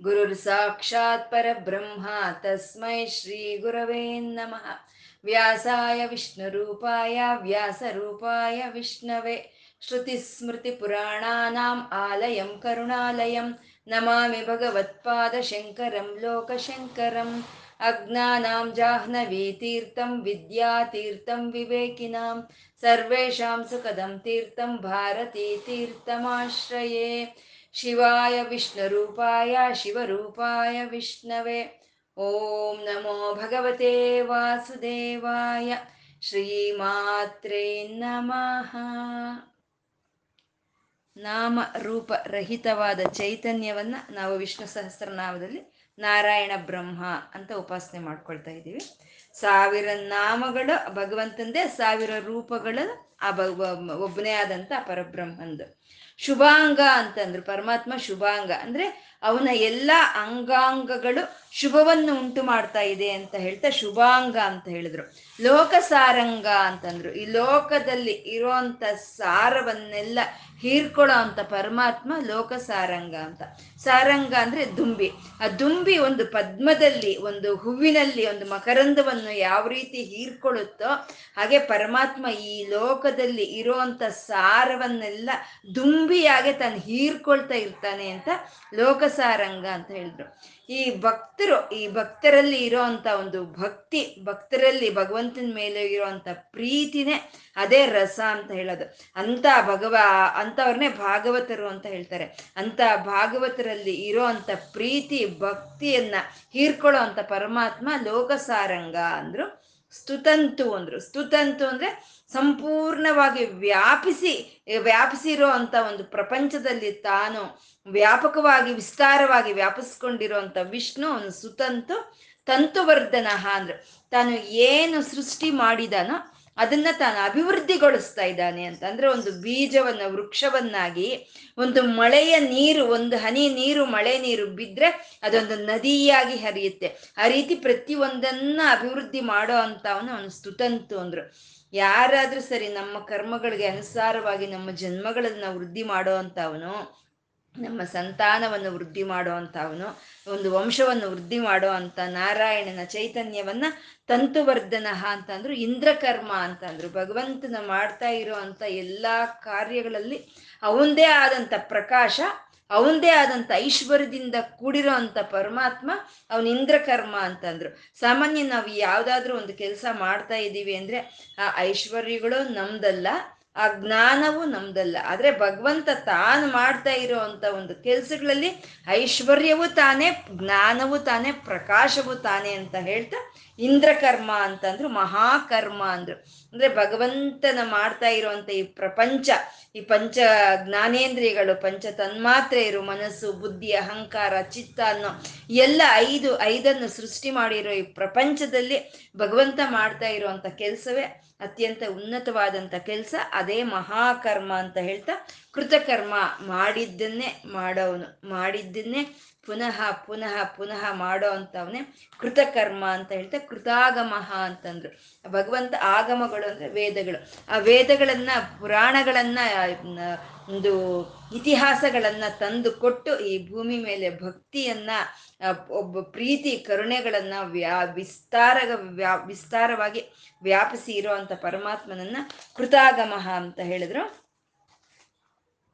ಗುರುರ್ ಸಾಕ್ಷಾತ್ ಪರಬ್ರಹ್ಮ ತಸ್ಮೈ ಶ್ರೀ ಗುರವೇ ನಮಃ ವ್ಯಾಸಾಯ ವಿಷ್ಣುರೂಪಾಯ ವ್ಯಾಸರೂಪಾಯ ವಿಷ್ಣವೇ ಶ್ರುತಿಸ್ಮೃತಿಪುರಾಣಾನಾम् ಆಲಯಂ ಕರುಣಾಲಯಂ ನಮಾಮಿ ಭಗವತ್ಪಾದಶಂಕರಂ ಲೋಕಶಂಕರಂ ಅಜ್ಞಾನಾಂ ಜಾಹ್ನವೀತೀರ್ಥಂ ವಿದ್ಯಾತೀರ್ಥಂ ವಿವೇಕಿನಾಂ ಸರ್ವೇಷಾಂ ಸುಖದಂ ತೀರ್ಥಂ ಭಾರತೀತೀರ್ಥಮಾಶ್ರಯೇ ಶಿವಾಯ ವಿಷ್ಣುರೂಪಾಯ ಶಿವರೂಪಾಯ ವಿಷ್ಣವೇ. ಓಂ ನಮೋ ಭಗವತೆ ವಾಸುದೇವಾಯ. ಶ್ರೀಮಾತ್ರೇ ನಮಃ. ನಾಮ ರೂಪ ರಹಿತವಾದ ಚೈತನ್ಯವನ್ನ ನಾವು ವಿಷ್ಣು ಸಹಸ್ರನಾಮದಲ್ಲಿ ನಾರಾಯಣ ಬ್ರಹ್ಮ ಅಂತ ಉಪಾಸನೆ ಮಾಡ್ಕೊಳ್ತಾ ಇದ್ದೀವಿ. ಸಾವಿರ ನಾಮಗಳು ಭಗವಂತಂದೇ, ಸಾವಿರ ರೂಪಗಳು ಆ ಒಬ್ಬನೇ ಆದಂತ ಪರಬ್ರಹ್ಮಂದು. ಶುಭಾಂಗ ಅಂತಂದ್ರು ಪರಮಾತ್ಮ ಶುಭಾಂಗ. ಅಂದ್ರೆ ಅವನ ಎಲ್ಲ ಅಂಗಾಂಗಗಳು ಶುಭವನ್ನು ಉಂಟು ಮಾಡ್ತಾ ಇದೆ ಅಂತ ಹೇಳ್ತಾ ಶುಭಾಂಗ ಅಂತ ಹೇಳಿದ್ರು. ಲೋಕ ಸಾರಂಗ ಅಂತಂದ್ರು. ಈ ಲೋಕದಲ್ಲಿ ಇರುವಂತ ಸಾರವನ್ನೆಲ್ಲ ಹೀರ್ಕೊಳ್ಳೋ ಅಂತ ಪರಮಾತ್ಮ ಲೋಕ ಸಾರಂಗ ಅಂತ. ಸಾರಂಗ ಅಂದ್ರೆ ದುಂಬಿ. ಆ ದುಂಬಿ ಒಂದು ಪದ್ಮದಲ್ಲಿ, ಒಂದು ಹೂವಿನಲ್ಲಿ, ಒಂದು ಮಕರಂದವನ್ನು ಯಾವ ರೀತಿ ಹೀರ್ಕೊಳ್ಳುತ್ತೋ ಹಾಗೆ ಪರಮಾತ್ಮ ಈ ಲೋಕದಲ್ಲಿ ಇರುವಂತ ಸಾರವನ್ನೆಲ್ಲ ದುಂಬಿಯಾಗೆ ತಾನು ಹೀರ್ಕೊಳ್ತಾ ಇರ್ತಾನೆ ಅಂತ ಲೋಕ ಸಾರಂಗ ಅಂತ ಹೇಳಿದ್ರು. ಈ ಭಕ್ತರು, ಈ ಭಕ್ತರಲ್ಲಿ ಇರೋಂಥ ಒಂದು ಭಕ್ತಿ, ಭಕ್ತರಲ್ಲಿ ಭಗವಂತನ ಮೇಲೆ ಇರೋಂಥ ಪ್ರೀತಿನೇ ಅದೇ ರಸ ಅಂತ ಹೇಳೋದು. ಅಂತ ಭಗವ, ಅಂಥವ್ರನ್ನೇ ಭಾಗವತರು ಅಂತ ಹೇಳ್ತಾರೆ. ಅಂತ ಭಾಗವತರಲ್ಲಿ ಇರೋ ಅಂಥ ಪ್ರೀತಿ, ಭಕ್ತಿಯನ್ನ ಹೀರ್ಕೊಳ್ಳೋ ಅಂಥ ಪರಮಾತ್ಮ ಲೋಕಸಾರಂಗ ಅಂದ್ರು, ಸ್ತುತಂತು ಅಂದ್ರು. ಸ್ತುತಂತು ಅಂದ್ರೆ ಸಂಪೂರ್ಣವಾಗಿ ವ್ಯಾಪಿಸಿ, ವ್ಯಾಪಿಸಿರೋ ಅಂತ ಒಂದು ಪ್ರಪಂಚದಲ್ಲಿ ತಾನು ವ್ಯಾಪಕವಾಗಿ, ವಿಸ್ತಾರವಾಗಿ ವ್ಯಾಪಿಸ್ಕೊಂಡಿರುವಂತ ವಿಷ್ಣು, ಅವನು ಸುತಂತು, ತಂತುವರ್ಧನ ಅಂದ್ರೆ ತಾನು ಏನು ಸೃಷ್ಟಿ ಮಾಡಿದಾನೋ ಅದನ್ನ ತಾನು ಅಭಿವೃದ್ಧಿಗೊಳಿಸ್ತಾ ಇದ್ದಾನೆ ಅಂತ. ಅಂದ್ರೆ ಒಂದು ಬೀಜವನ್ನ, ವೃಕ್ಷವನ್ನಾಗಿ, ಒಂದು ಮಳೆಯ ನೀರು, ಒಂದು ಹನಿ ನೀರು, ಮಳೆ ನೀರು ಬಿದ್ರೆ ಅದೊಂದು ನದಿಯಾಗಿ ಹರಿಯುತ್ತೆ. ಆ ರೀತಿ ಪ್ರತಿಯೊಂದನ್ನ ಅಭಿವೃದ್ಧಿ ಮಾಡೋ ಅಂತ ಅವನು ಅವನು ಸ್ತುತಂತು ಅಂದ್ರು. ಯಾರಾದ್ರೂ ಸರಿ ನಮ್ಮ ಕರ್ಮಗಳಿಗೆ ಅನುಸಾರವಾಗಿ ನಮ್ಮ ಜನ್ಮಗಳನ್ನ ವೃದ್ಧಿ ಮಾಡೋ ಅಂತವನು ನಮ್ಮ ಸಂತಾನವನ್ನು ವೃದ್ಧಿ ಮಾಡೋ ಅಂತವನು ಒಂದು ವಂಶವನ್ನು ವೃದ್ಧಿ ಮಾಡೋ ಅಂತ ನಾರಾಯಣನ ಚೈತನ್ಯವನ್ನ ತಂತುವರ್ಧನ ಅಂತಂದ್ರು ಇಂದ್ರಕರ್ಮ ಅಂತಂದ್ರು ಭಗವಂತನ ಮಾಡ್ತಾ ಇರೋ ಅಂತ ಎಲ್ಲಾ ಕಾರ್ಯಗಳಲ್ಲಿ ಅವಂದೇ ಆದಂತ ಪ್ರಕಾಶ ಅವಂದೇ ಆದಂತ ಐಶ್ವರ್ಯದಿಂದ ಕೂಡಿರೋ ಅಂತ ಪರಮಾತ್ಮ ಅವನ ಇಂದ್ರಕರ್ಮ ಅಂತಂದ್ರು. ಸಾಮಾನ್ಯ ನಾವು ಯಾವುದಾದ್ರೂ ಒಂದು ಕೆಲಸ ಮಾಡ್ತಾ ಇದ್ದೀವಿ ಅಂದ್ರೆ ಆ ಐಶ್ವರ್ಯಗಳು ನಮ್ದಲ್ಲ ಆ ಜ್ಞಾನವು ನಮ್ದಲ್ಲ. ಆದ್ರೆ ಭಗವಂತ ತಾನು ಮಾಡ್ತಾ ಇರುವಂತ ಒಂದು ಕೆಲಸಗಳಲ್ಲಿ ಐಶ್ವರ್ಯವೂ ತಾನೇ, ಜ್ಞಾನವೂ ತಾನೇ, ಪ್ರಕಾಶವೂ ತಾನೇ ಅಂತ ಹೇಳ್ತಾ ಇಂದ್ರಕರ್ಮ ಅಂತಂದ್ರು, ಮಹಾಕರ್ಮ ಅಂದ್ರು. ಅಂದ್ರೆ ಭಗವಂತನ ಮಾಡ್ತಾ ಇರುವಂತ ಈ ಪ್ರಪಂಚ, ಈ ಪಂಚ ಜ್ಞಾನೇಂದ್ರಿಯಗಳು, ಪಂಚ ತನ್ಮಾತ್ರೆಯರು, ಮನಸ್ಸು, ಬುದ್ಧಿ, ಅಹಂಕಾರ, ಚಿತ್ತ ಅನ್ನೋ ಎಲ್ಲ ಐದು, ಐದನ್ನು ಸೃಷ್ಟಿ ಮಾಡಿರೋ ಈ ಪ್ರಪಂಚದಲ್ಲಿ ಭಗವಂತ ಮಾಡ್ತಾ ಇರುವಂತ ಕೆಲಸವೇ ಅತ್ಯಂತ ಉನ್ನತವಾದಂಥ ಕೆಲಸ ಅದೇ ಮಹಾಕರ್ಮ ಅಂತ ಹೇಳ್ತಾ ಕೃತಕರ್ಮ ಮಾಡಿದ್ದನ್ನೇ ಮಾಡೋನು ಮಾಡಿದ್ದನ್ನೇ ಪುನಃ ಪುನಃ ಪುನಃ ಮಾಡೋ ಅಂಥವನ್ನೇ ಕೃತಕರ್ಮ ಅಂತ ಹೇಳ್ತಾ ಕೃತಾಗಮಃ ಅಂತಂದ್ರು. ಭಗವಂತ ಆಗಮಗಳು ಅಂದ್ರೆ ವೇದಗಳು. ಆ ವೇದಗಳನ್ನ, ಪುರಾಣಗಳನ್ನ ಒಂದು ಇತಿಹಾಸಗಳನ್ನ ತಂದು ಕೊಟ್ಟು ಈ ಭೂಮಿ ಮೇಲೆ ಭಕ್ತಿಯನ್ನ ಒಬ್ಬ ಪ್ರೀತಿ, ಕರುಣೆಗಳನ್ನ ವ್ಯಾ ವಿಸ್ತಾರ ವ್ಯಾ, ವಿಸ್ತಾರವಾಗಿ ವ್ಯಾಪಿಸಿ ಇರುವಂತ ಪರಮಾತ್ಮನನ್ನ ಕೃತಾಗಮಃ ಅಂತ ಹೇಳಿದ್ರು.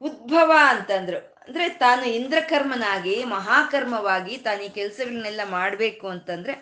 ಉದ್ಭವ ಅಂತಂದ್ರು. ಅಂದ್ರೆ ತಾನು ಇಂದ್ರಕರ್ಮನಾಗಿ, ಮಹಾಕರ್ಮವಾಗಿ ತಾನು ಈ ಕೆಲಸಗಳನ್ನೆಲ್ಲ ಮಾಡ್ಬೇಕು ಅಂತಂದ್ರೆ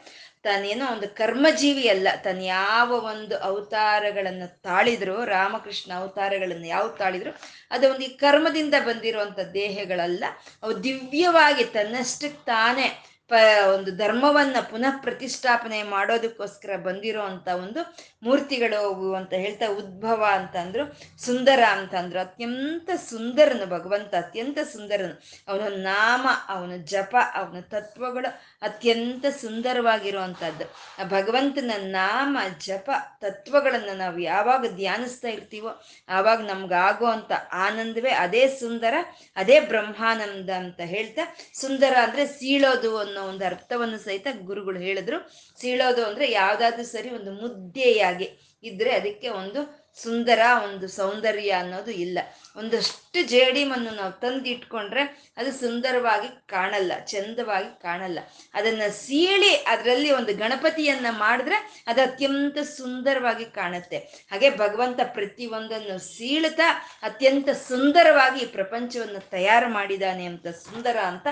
ತಾನೇನೋ ಒಂದು ಕರ್ಮಜೀವಿ ಅಲ್ಲ. ತಾನು ಯಾವ ಒಂದು ಅವತಾರಗಳನ್ನು ತಾಳಿದ್ರು, ರಾಮಕೃಷ್ಣ ಅವತಾರಗಳನ್ನು ಯಾವ ತಾಳಿದ್ರು, ಅದು ಒಂದು ಈ ಕರ್ಮದಿಂದ ಬಂದಿರುವಂತ ದೇಹಗಳಲ್ಲ. ಅವು ದಿವ್ಯವಾಗಿ ತನ್ನಷ್ಟಕ್ಕೆ ತಾನೇ ಪ, ಒಂದು ಧರ್ಮವನ್ನ ಪುನಃ ಪ್ರತಿಷ್ಠಾಪನೆ ಮಾಡೋದಕ್ಕೋಸ್ಕರ ಬಂದಿರೋ ಅಂತ ಒಂದು ಮೂರ್ತಿಗಳು ಅಂತ ಹೇಳ್ತಾ ಉದ್ಭವ ಅಂತಂದ್ರು ಸುಂದರ ಅಂತಂದ್ರು ಅತ್ಯಂತ ಸುಂದರನು ಭಗವಂತ, ಅತ್ಯಂತ ಸುಂದರನು. ಅವನ ನಾಮ, ಅವನ ಜಪ, ಅವನ ತತ್ವಗಳು ಅತ್ಯಂತ ಸುಂದರವಾಗಿರುವಂತಹದ್ದು. ಆ ಭಗವಂತನ ನಾಮ, ಜಪ, ತತ್ವಗಳನ್ನ ನಾವು ಯಾವಾಗ ಧ್ಯಾನಿಸ್ತಾ ಇರ್ತೀವೋ, ಆವಾಗ ನಮ್ಗಾಗೋ ಅಂತ ಆನಂದವೇ ಅದೇ ಸುಂದರ, ಅದೇ ಬ್ರಹ್ಮಾನಂದ ಅಂತ ಹೇಳ್ತಾ, ಸುಂದರ ಅಂದ್ರೆ ಸೀಳೋದು ಅನ್ನೋ ಒಂದು ಅರ್ಥವನ್ನು ಸಹಿತ ಗುರುಗಳು ಹೇಳಿದ್ರು. ಸೀಳೋದು ಅಂದ್ರೆ ಯಾವ್ದಾದ್ರು ಸರಿ ಒಂದು ಮುದ್ದೆಯಾಗಿ ಇದ್ರೆ ಅದಕ್ಕೆ ಒಂದು ಸುಂದರ, ಒಂದು ಸೌಂದರ್ಯ ಅನ್ನೋದು ಇಲ್ಲ. ಒಂದಷ್ಟು ಜೇಡಿಮನ್ನು ನಾವು ತಂದು ಇಟ್ಕೊಂಡ್ರೆ ಅದು ಸುಂದರವಾಗಿ ಕಾಣಲ್ಲ, ಚಂದವಾಗಿ ಕಾಣಲ್ಲ. ಅದನ್ನ ಸೀಳಿ ಅದರಲ್ಲಿ ಒಂದು ಗಣಪತಿಯನ್ನ ಮಾಡಿದ್ರೆ ಅದು ಅತ್ಯಂತ ಸುಂದರವಾಗಿ ಕಾಣುತ್ತೆ. ಹಾಗೆ ಭಗವಂತ ಪ್ರತಿ ಒಂದನ್ನು ಸೀಳ್ತಾ ಅತ್ಯಂತ ಸುಂದರವಾಗಿ ಈ ಪ್ರಪಂಚವನ್ನು ತಯಾರು ಮಾಡಿದಾನೆ ಅಂತ ಸುಂದರ ಅಂತ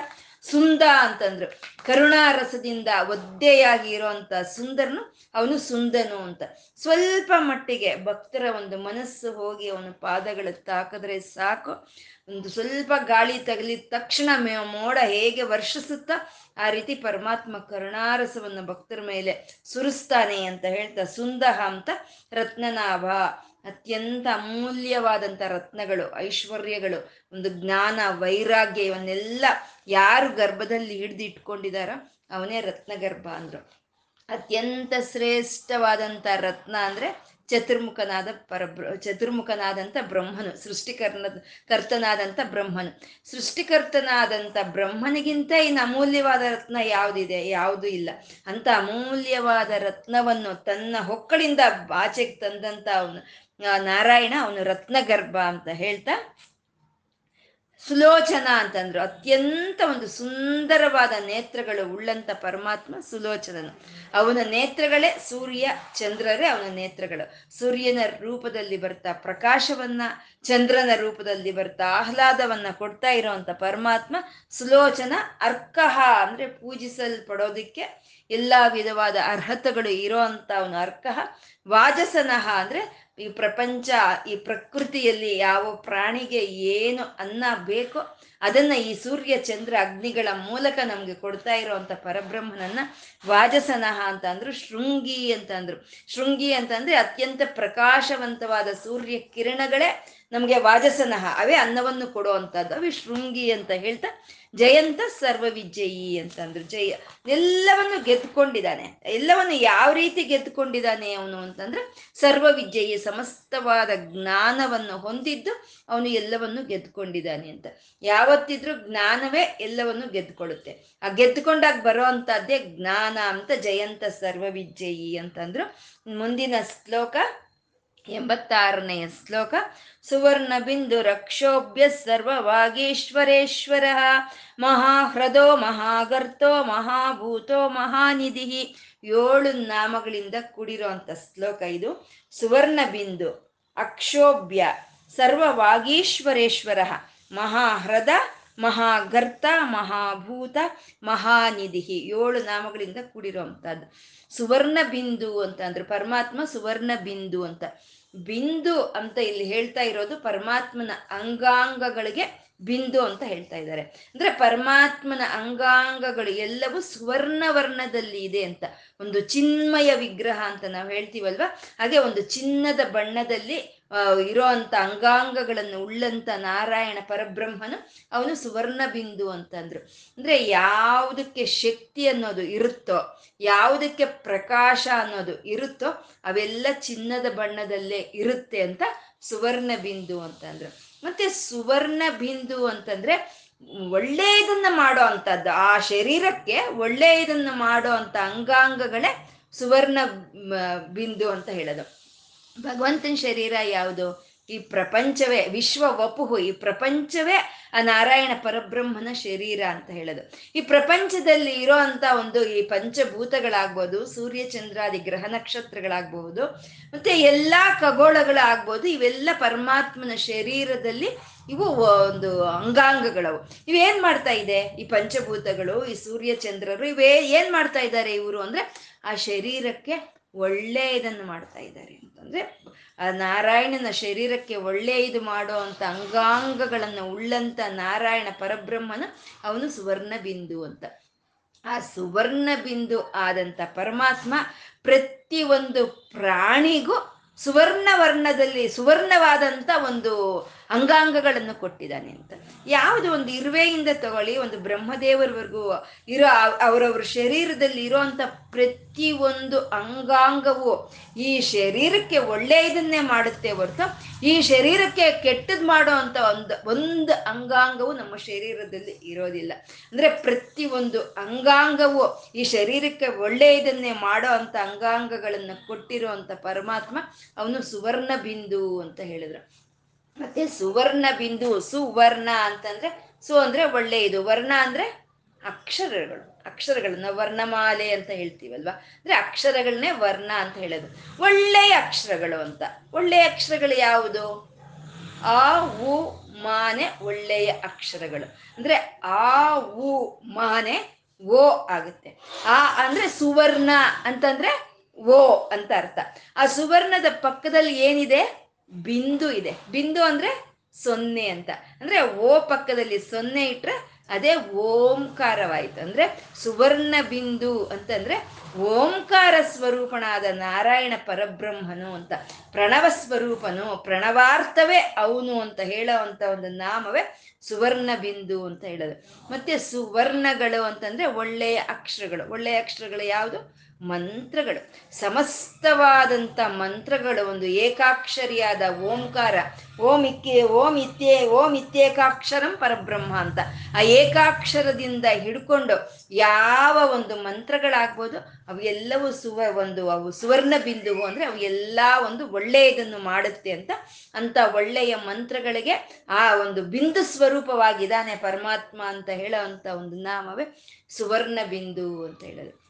ಸುಂದ ಅಂತಂದ್ರು. ಕರುಣಾರಸದಿಂದ ಒದ್ದೆಯಾಗಿ ಇರೋಂಥ ಸುಂದರನು ಅವನು ಸುಂದನು ಅಂತ. ಸ್ವಲ್ಪ ಮಟ್ಟಿಗೆ ಭಕ್ತರ ಒಂದು ಮನಸ್ಸು ಹೋಗಿ ಅವನ ಪಾದಗಳ ತಾಕಿದ್ರೆ ಸಾಕು. ಒಂದು ಸ್ವಲ್ಪ ಗಾಳಿ ತಗಲಿದ ತಕ್ಷಣ ಮೋಡ ಹೇಗೆ ವರ್ಷಿಸುತ್ತಾ ಆ ರೀತಿ ಪರಮಾತ್ಮ ಕರುಣಾರಸವನ್ನು ಭಕ್ತರ ಮೇಲೆ ಸುರಿಸ್ತಾನೆ ಅಂತ ಹೇಳ್ತಾ ಸುಂದಹ ಅಂತ ರತ್ನನಾಭ. ಅತ್ಯಂತ ಅಮೂಲ್ಯವಾದಂಥ ರತ್ನಗಳು, ಐಶ್ವರ್ಯಗಳು, ಒಂದು ಜ್ಞಾನ ವೈರಾಗ್ಯ ಇವನ್ನೆಲ್ಲ ಯಾರು ಗರ್ಭದಲ್ಲಿ ಹಿಡ್ದು ಇಟ್ಕೊಂಡಿದಾರೋ ಅವನೇ ರತ್ನಗರ್ಭ ಅಂದ್ರು. ಅತ್ಯಂತ ಶ್ರೇಷ್ಠವಾದಂಥ ರತ್ನ ಅಂದ್ರೆ ಚತುರ್ಮುಖನಾದ ಪರಬ್ರ ಚತುರ್ಮುಖನಾದಂಥ ಬ್ರಹ್ಮನು ಸೃಷ್ಟಿಕರ್ನ ಕರ್ತನಾದಂಥ ಬ್ರಹ್ಮನು. ಸೃಷ್ಟಿಕರ್ತನಾದಂಥ ಬ್ರಹ್ಮನಿಗಿಂತ ಇನ್ನು ಅಮೂಲ್ಯವಾದ ರತ್ನ ಯಾವುದಿದೆ? ಯಾವುದೂ ಇಲ್ಲ. ಅಂತ ಅಮೂಲ್ಯವಾದ ರತ್ನವನ್ನು ತನ್ನ ಹೊಕ್ಕಳಿಂದ ಆಚೆಗೆ ತಂದಂಥ ಅವನು ನಾರಾಯಣ ಅವನು ರತ್ನಗರ್ಭ ಅಂತ ಹೇಳ್ತಾ ಸುಲೋಚನ ಅಂತಂದ್ರು. ಅತ್ಯಂತ ಒಂದು ಸುಂದರವಾದ ನೇತ್ರಗಳು ಉಳ್ಳಂತ ಪರಮಾತ್ಮ ಸುಲೋಚನನು. ಅವನ ನೇತ್ರಗಳೇ ಸೂರ್ಯ, ಚಂದ್ರರೇ ಅವನ ನೇತ್ರಗಳು. ಸೂರ್ಯನ ರೂಪದಲ್ಲಿ ಬರ್ತಾ ಪ್ರಕಾಶವನ್ನ, ಚಂದ್ರನ ರೂಪದಲ್ಲಿ ಬರ್ತಾ ಆಹ್ಲಾದವನ್ನ ಕೊಡ್ತಾ ಇರೋವಂಥ ಪರಮಾತ್ಮ ಸುಲೋಚನ, ಅರ್ಕಹ ಅಂದ್ರೆ ಪೂಜಿಸಲ್ಪಡೋದಿಕ್ಕೆ ಎಲ್ಲಾ ವಿಧವಾದ ಅರ್ಹತೆಗಳು ಇರೋ ಅಂತ ಅವನು ಅರ್ಕಹ. ವಾಜಸನಹ ಅಂದ್ರೆ ಈ ಪ್ರಪಂಚ, ಈ ಪ್ರಕೃತಿಯಲ್ಲಿ ಯಾವ ಪ್ರಾಣಿಗೆ ಏನು ಅನ್ನ ಬೇಕೋ ಅದನ್ನ ಈ ಸೂರ್ಯ, ಚಂದ್ರ, ಅಗ್ನಿಗಳ ಮೂಲಕ ನಮ್ಗೆ ಕೊಡ್ತಾ ಇರುವಂತ ಪರಬ್ರಹ್ಮನನ್ನ ವಾಜಸನಹ ಅಂತ ಅಂದ್ರು, ಶೃಂಗಿ ಅಂತ ಅಂದ್ರು. ಶೃಂಗಿ ಅಂತಂದ್ರೆ ಅತ್ಯಂತ ಪ್ರಕಾಶವಂತವಾದ ಸೂರ್ಯ ಕಿರಣಗಳೇ ನಮಗೆ ವಾಜಸನಹ, ಅವೇ ಅನ್ನವನ್ನು ಕೊಡುವಂಥದ್ದು ಅವೇ ಶೃಂಗಿ ಅಂತ ಹೇಳ್ತಾ, ಜಯಂತ ಸರ್ವವಿಜಯಿ ಅಂತಂದ್ರು ಜಯ, ಎಲ್ಲವನ್ನು ಗೆದ್ಕೊಂಡಿದ್ದಾನೆ ಎಲ್ಲವನ್ನು ಯಾವ ರೀತಿ ಗೆದ್ಕೊಂಡಿದ್ದಾನೆ ಅವನು ಅಂತಂದ್ರೆ ಸರ್ವವಿಜಯಿ ಸಮಸ್ತವಾದ ಜ್ಞಾನವನ್ನು ಹೊಂದಿದ್ದು ಅವನು ಎಲ್ಲವನ್ನು ಗೆದ್ಕೊಂಡಿದ್ದಾನೆ ಅಂತ. ಯಾವತ್ತಿದ್ರೂ ಜ್ಞಾನವೇ ಎಲ್ಲವನ್ನು ಗೆದ್ದುಕೊಳ್ಳುತ್ತೆ. ಆ ಗೆದ್ಕೊಂಡಾಗ ಬರೋ ಅಂತದ್ದೇ ಜ್ಞಾನ ಅಂತ ಜಯಂತ ಸರ್ವವಿಜಯಿ ಅಂತಂದ್ರು. ಮುಂದಿನ ಶ್ಲೋಕ ಎಂಬತ್ತಾರನೆಯ ಶ್ಲೋಕ. ಸುವರ್ಣ ಬಿಂದು ರಕ್ಷೋಭ್ಯ ಸರ್ವವಾಗೀಶ್ವರೇಶ್ವರ ಮಹಾಹ್ರದೋ, ಮಹಾಗರ್ತೋ, ಮಹಾಭೂತೋ, ಮಹಾನಿಧಿ. ಏಳು ನಾಮಗಳಿಂದ ಕೂಡಿರುವಂತ ಶ್ಲೋಕ ಇದು. ಸುವರ್ಣ ಬಿಂದು ಅಕ್ಷೋಭ್ಯ ಸರ್ವವಾಗೀಶ್ವರೇಶ್ವರ ಮಹಾಹೃದ ಮಹಾಗರ್ತ, ಮಹಾಭೂತ, ಮಹಾನಿಧಿ ಏಳು ನಾಮಗಳಿಂದ ಕೂಡಿರುವಂಥದ್ದು ಸುವರ್ಣ ಬಿಂದು ಅಂತ ಅಂದ್ರೆ ಪರಮಾತ್ಮ ಸುವರ್ಣ ಬಿಂದು ಅಂತ. ಬಿಂದು ಅಂತ ಇಲ್ಲಿ ಹೇಳ್ತಾ ಇರೋದು ಪರಮಾತ್ಮನ ಅಂಗಾಂಗಗಳಿಗೆ ಬಿಂದು ಅಂತ ಹೇಳ್ತಾ ಇದ್ದಾರೆ. ಅಂದ್ರೆ ಪರಮಾತ್ಮನ ಅಂಗಾಂಗಗಳು ಎಲ್ಲವೂ ಸುವರ್ಣ ವರ್ಣದಲ್ಲಿ ಇದೆ ಅಂತ. ಒಂದು ಚಿನ್ಮಯ ವಿಗ್ರಹ ಅಂತ ನಾವು ಹೇಳ್ತೀವಲ್ವ? ಹಾಗೆ ಒಂದು ಚಿನ್ನದ ಬಣ್ಣದಲ್ಲಿ ಇರೋ ಅಂತ ಅಂಗಾಂಗಗಳನ್ನು ಉಳ್ಳಂತ ನಾರಾಯಣ ಪರಬ್ರಹ್ಮನು ಅವನು ಸುವರ್ಣ ಬಿಂದು ಅಂತಂದ್ರು. ಅಂದ್ರೆ ಯಾವುದಕ್ಕೆ ಶಕ್ತಿ ಅನ್ನೋದು ಇರುತ್ತೋ, ಯಾವುದಕ್ಕೆ ಪ್ರಕಾಶ ಅನ್ನೋದು ಇರುತ್ತೋ, ಅವೆಲ್ಲ ಚಿನ್ನದ ಬಣ್ಣದಲ್ಲೇ ಇರುತ್ತೆ ಅಂತ ಸುವರ್ಣ ಬಿಂದು ಅಂತಂದ್ರು. ಮತ್ತೆ ಸುವರ್ಣ ಬಿಂದು ಅಂತಂದ್ರೆ ಒಳ್ಳೆಯದನ್ನ ಮಾಡೋ ಅಂತದ್ದು, ಆ ಶರೀರಕ್ಕೆ ಒಳ್ಳೆಯದನ್ನ ಮಾಡೋ ಅಂತ ಅಂಗಾಂಗಗಳೇ ಸುವರ್ಣ ಬಿಂದು ಅಂತ ಹೇಳೋದು. ಭಗವಂತನ ಶರೀರ ಯಾವುದು? ಈ ಪ್ರಪಂಚವೇ ವಿಶ್ವ ವಪುಹು ಈ ಪ್ರಪಂಚವೇ ಆ ನಾರಾಯಣ ಪರಬ್ರಹ್ಮನ ಶರೀರ ಅಂತ ಹೇಳೋದು. ಈ ಪ್ರಪಂಚದಲ್ಲಿ ಇರೋ ಅಂತ ಒಂದು ಈ ಪಂಚಭೂತಗಳಾಗ್ಬೋದು, ಸೂರ್ಯ ಚಂದ್ರಾದಿ ಗ್ರಹ ನಕ್ಷತ್ರಗಳಾಗ್ಬಹುದು ಮತ್ತೆ ಎಲ್ಲಾ ಖಗೋಳಗಳಾಗ್ಬೋದು, ಇವೆಲ್ಲ ಪರಮಾತ್ಮನ ಶರೀರದಲ್ಲಿ ಇವು ಒಂದು ಅಂಗಾಂಗಗಳವು. ಇವೇನ್ ಮಾಡ್ತಾ ಇದೆ? ಈ ಪಂಚಭೂತಗಳು, ಈ ಸೂರ್ಯ, ಚಂದ್ರರು, ಇವೇ ಏನ್ ಮಾಡ್ತಾ ಇದ್ದಾರೆ ಇವರು ಅಂದ್ರೆ ಆ ಶರೀರಕ್ಕೆ ಒಳ್ಳೆಯದನ್ನು ಮಾಡ್ತಾ ಇದ್ದಾರೆ ಅಂತಂದ್ರೆ ನಾರಾಯಣನ ಶರೀರಕ್ಕೆ ಒಳ್ಳೆಯದು ಮಾಡೋ ಅಂತ ಅಂಗಾಂಗಗಳನ್ನು ಉಳ್ಳಂತ ನಾರಾಯಣ ಪರಬ್ರಹ್ಮನ ಅವನು ಸುವರ್ಣ ಬಿಂದು ಅಂತ. ಆ ಸುವರ್ಣ ಬಿಂದು ಆದಂಥ ಪರಮಾತ್ಮ ಪ್ರತಿಯೊಂದು ಪ್ರಾಣಿಗೂ ಸುವರ್ಣ ವರ್ಣದಲ್ಲಿ ಸುವರ್ಣವಾದಂಥ ಒಂದು ಅಂಗಾಂಗಗಳನ್ನು ಕೊಟ್ಟಿದ್ದಾನೆ ಅಂತ. ಯಾವುದು ಒಂದು ಇರುವೆಯಿಂದ ತಗೊಳ್ಳಿ, ಒಂದು ಬ್ರಹ್ಮದೇವರವರೆಗೂ ಇರೋ ಅವರವ್ರ ಶರೀರದಲ್ಲಿ ಇರೋಂಥ ಪ್ರತಿ ಒಂದು ಅಂಗಾಂಗವು ಈ ಶರೀರಕ್ಕೆ ಒಳ್ಳೆಯದನ್ನೇ ಮಾಡುತ್ತೆ ಹೊರತು, ಈ ಶರೀರಕ್ಕೆ ಕೆಟ್ಟದ್ ಮಾಡೋ ಅಂತ ಒಂದು ಒಂದು ಅಂಗಾಂಗವು ನಮ್ಮ ಶರೀರದಲ್ಲಿ ಇರೋದಿಲ್ಲ. ಅಂದ್ರೆ ಪ್ರತಿ ಒಂದು ಅಂಗಾಂಗವು ಈ ಶರೀರಕ್ಕೆ ಒಳ್ಳೆಯದನ್ನೇ ಮಾಡೋ ಅಂತ ಅಂಗಾಂಗಗಳನ್ನು ಕೊಟ್ಟಿರೋ ಪರಮಾತ್ಮ ಅವನು ಸುವರ್ಣ ಬಿಂದು ಅಂತ ಹೇಳಿದ್ರು. ಮತ್ತೆ ಸುವರ್ಣ ಬಿಂದು, ಸುವರ್ಣ ಅಂತಂದ್ರೆ, ಸು ಅಂದ್ರೆ ಒಳ್ಳೆಯದು ವರ್ಣ ಅಂದ್ರೆ ಅಕ್ಷರಗಳು. ಅಕ್ಷರಗಳನ್ನ ವರ್ಣಮಾಲೆ ಅಂತ ಹೇಳ್ತೀವಲ್ವಾ? ಅಂದ್ರೆ ಅಕ್ಷರಗಳನ್ನೇ ವರ್ಣ ಅಂತ ಹೇಳೋದು. ಒಳ್ಳೆಯ ಅಕ್ಷರಗಳು ಅಂತ. ಒಳ್ಳೆಯ ಅಕ್ಷರಗಳು ಯಾವುದು? ಆ, ಉ, ಮಾನೆ ಒಳ್ಳೆಯ ಅಕ್ಷರಗಳು. ಅಂದ್ರೆ ಆ, ಉ, ಮಾನೆ ಓ ಆಗುತ್ತೆ. ಆ ಅಂದ್ರೆ ಸುವರ್ಣ ಅಂತಂದ್ರೆ ಓ ಅಂತ ಅರ್ಥ. ಆ ಸುವರ್ಣದ ಪಕ್ಕದಲ್ಲಿ ಏನಿದೆ? ಬಿಂದು ಇದೆ. ಬಿಂದು ಅಂದ್ರೆ ಸೊನ್ನೆ ಅಂತ. ಅಂದ್ರೆ ಓ ಪಕ್ಕದಲ್ಲಿ ಸೊನ್ನೆ ಇಟ್ರೆ ಅದೇ ಓಂಕಾರವಾಯಿತು. ಅಂದ್ರೆ ಸುವರ್ಣ ಬಿಂದು ಅಂತಂದ್ರೆ ಓಂಕಾರ ಸ್ವರೂಪನಾದ ನಾರಾಯಣ ಪರಬ್ರಹ್ಮನು ಅಂತ. ಪ್ರಣವ ಸ್ವರೂಪನು, ಪ್ರಣವಾರ್ಥವೇ ಅವನು ಅಂತ ಹೇಳೋ ಅಂತ ಒಂದು ನಾಮವೇ ಸುವರ್ಣ ಬಿಂದು ಅಂತ ಹೇಳೋದು. ಮತ್ತೆ ಸುವರ್ಣಗಳು ಅಂತಂದ್ರೆ ಒಳ್ಳೆಯ ಅಕ್ಷರಗಳು. ಒಳ್ಳೆಯ ಅಕ್ಷರಗಳು ಯಾವುದು? ಮಂತ್ರಗಳು. ಸಮಸ್ತವಾದಂಥ ಮಂತ್ರಗಳು ಒಂದು ಏಕಾಕ್ಷರಿಯಾದ ಓಂಕಾರ. ಓಂ ಇಕ್ಕೆ ಓಂ ಇತ್ಯೇ ಓಂ ಇತ್ಯೇಕಾಕ್ಷರಂ ಪರಬ್ರಹ್ಮ ಅಂತ. ಆ ಏಕಾಕ್ಷರದಿಂದ ಹಿಡ್ಕೊಂಡು ಯಾವ ಒಂದು ಮಂತ್ರಗಳಾಗ್ಬೋದು, ಅವು ಎಲ್ಲವೂ ಸುವ ಒಂದು, ಅವು ಸುವರ್ಣ ಬಿಂದುವು ಅಂದರೆ ಅವು ಎಲ್ಲ ಒಂದು ಒಳ್ಳೆಯದನ್ನು ಮಾಡುತ್ತೆ ಅಂತ ಅಂತ ಒಳ್ಳೆಯ ಮಂತ್ರಗಳಿಗೆ ಆ ಒಂದು ಬಿಂದು ಸ್ವರೂಪವಾಗಿದ್ದಾನೆ ಪರಮಾತ್ಮ ಅಂತ ಹೇಳೋ ಒಂದು ನಾಮವೇ ಸುವರ್ಣ ಬಿಂದು ಅಂತ ಹೇಳೋದು.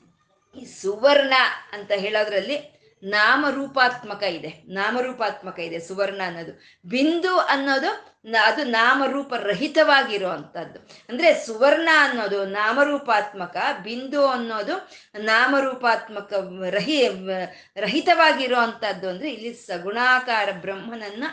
ಈ ಸುವರ್ಣ ಅಂತ ಹೇಳೋದ್ರಲ್ಲಿ ನಾಮರೂಪಾತ್ಮಕ ಇದೆ. ನಾಮರೂಪಾತ್ಮಕ ಇದೆ ಸುವರ್ಣ ಅನ್ನೋದು. ಬಿಂದು ಅನ್ನೋದು ಅದು ನಾಮರೂಪ ರಹಿತವಾಗಿರೋ ಅಂದ್ರೆ ಸುವರ್ಣ ಅನ್ನೋದು ನಾಮರೂಪಾತ್ಮಕ, ಬಿಂದು ಅನ್ನೋದು ನಾಮರೂಪಾತ್ಮಕ ರಹಿ ರಹಿತವಾಗಿರುವಂಥದ್ದು ಅಂದ್ರೆ ಇಲ್ಲಿ ಸಗುಣಾಕಾರ ಬ್ರಹ್ಮನನ್ನ,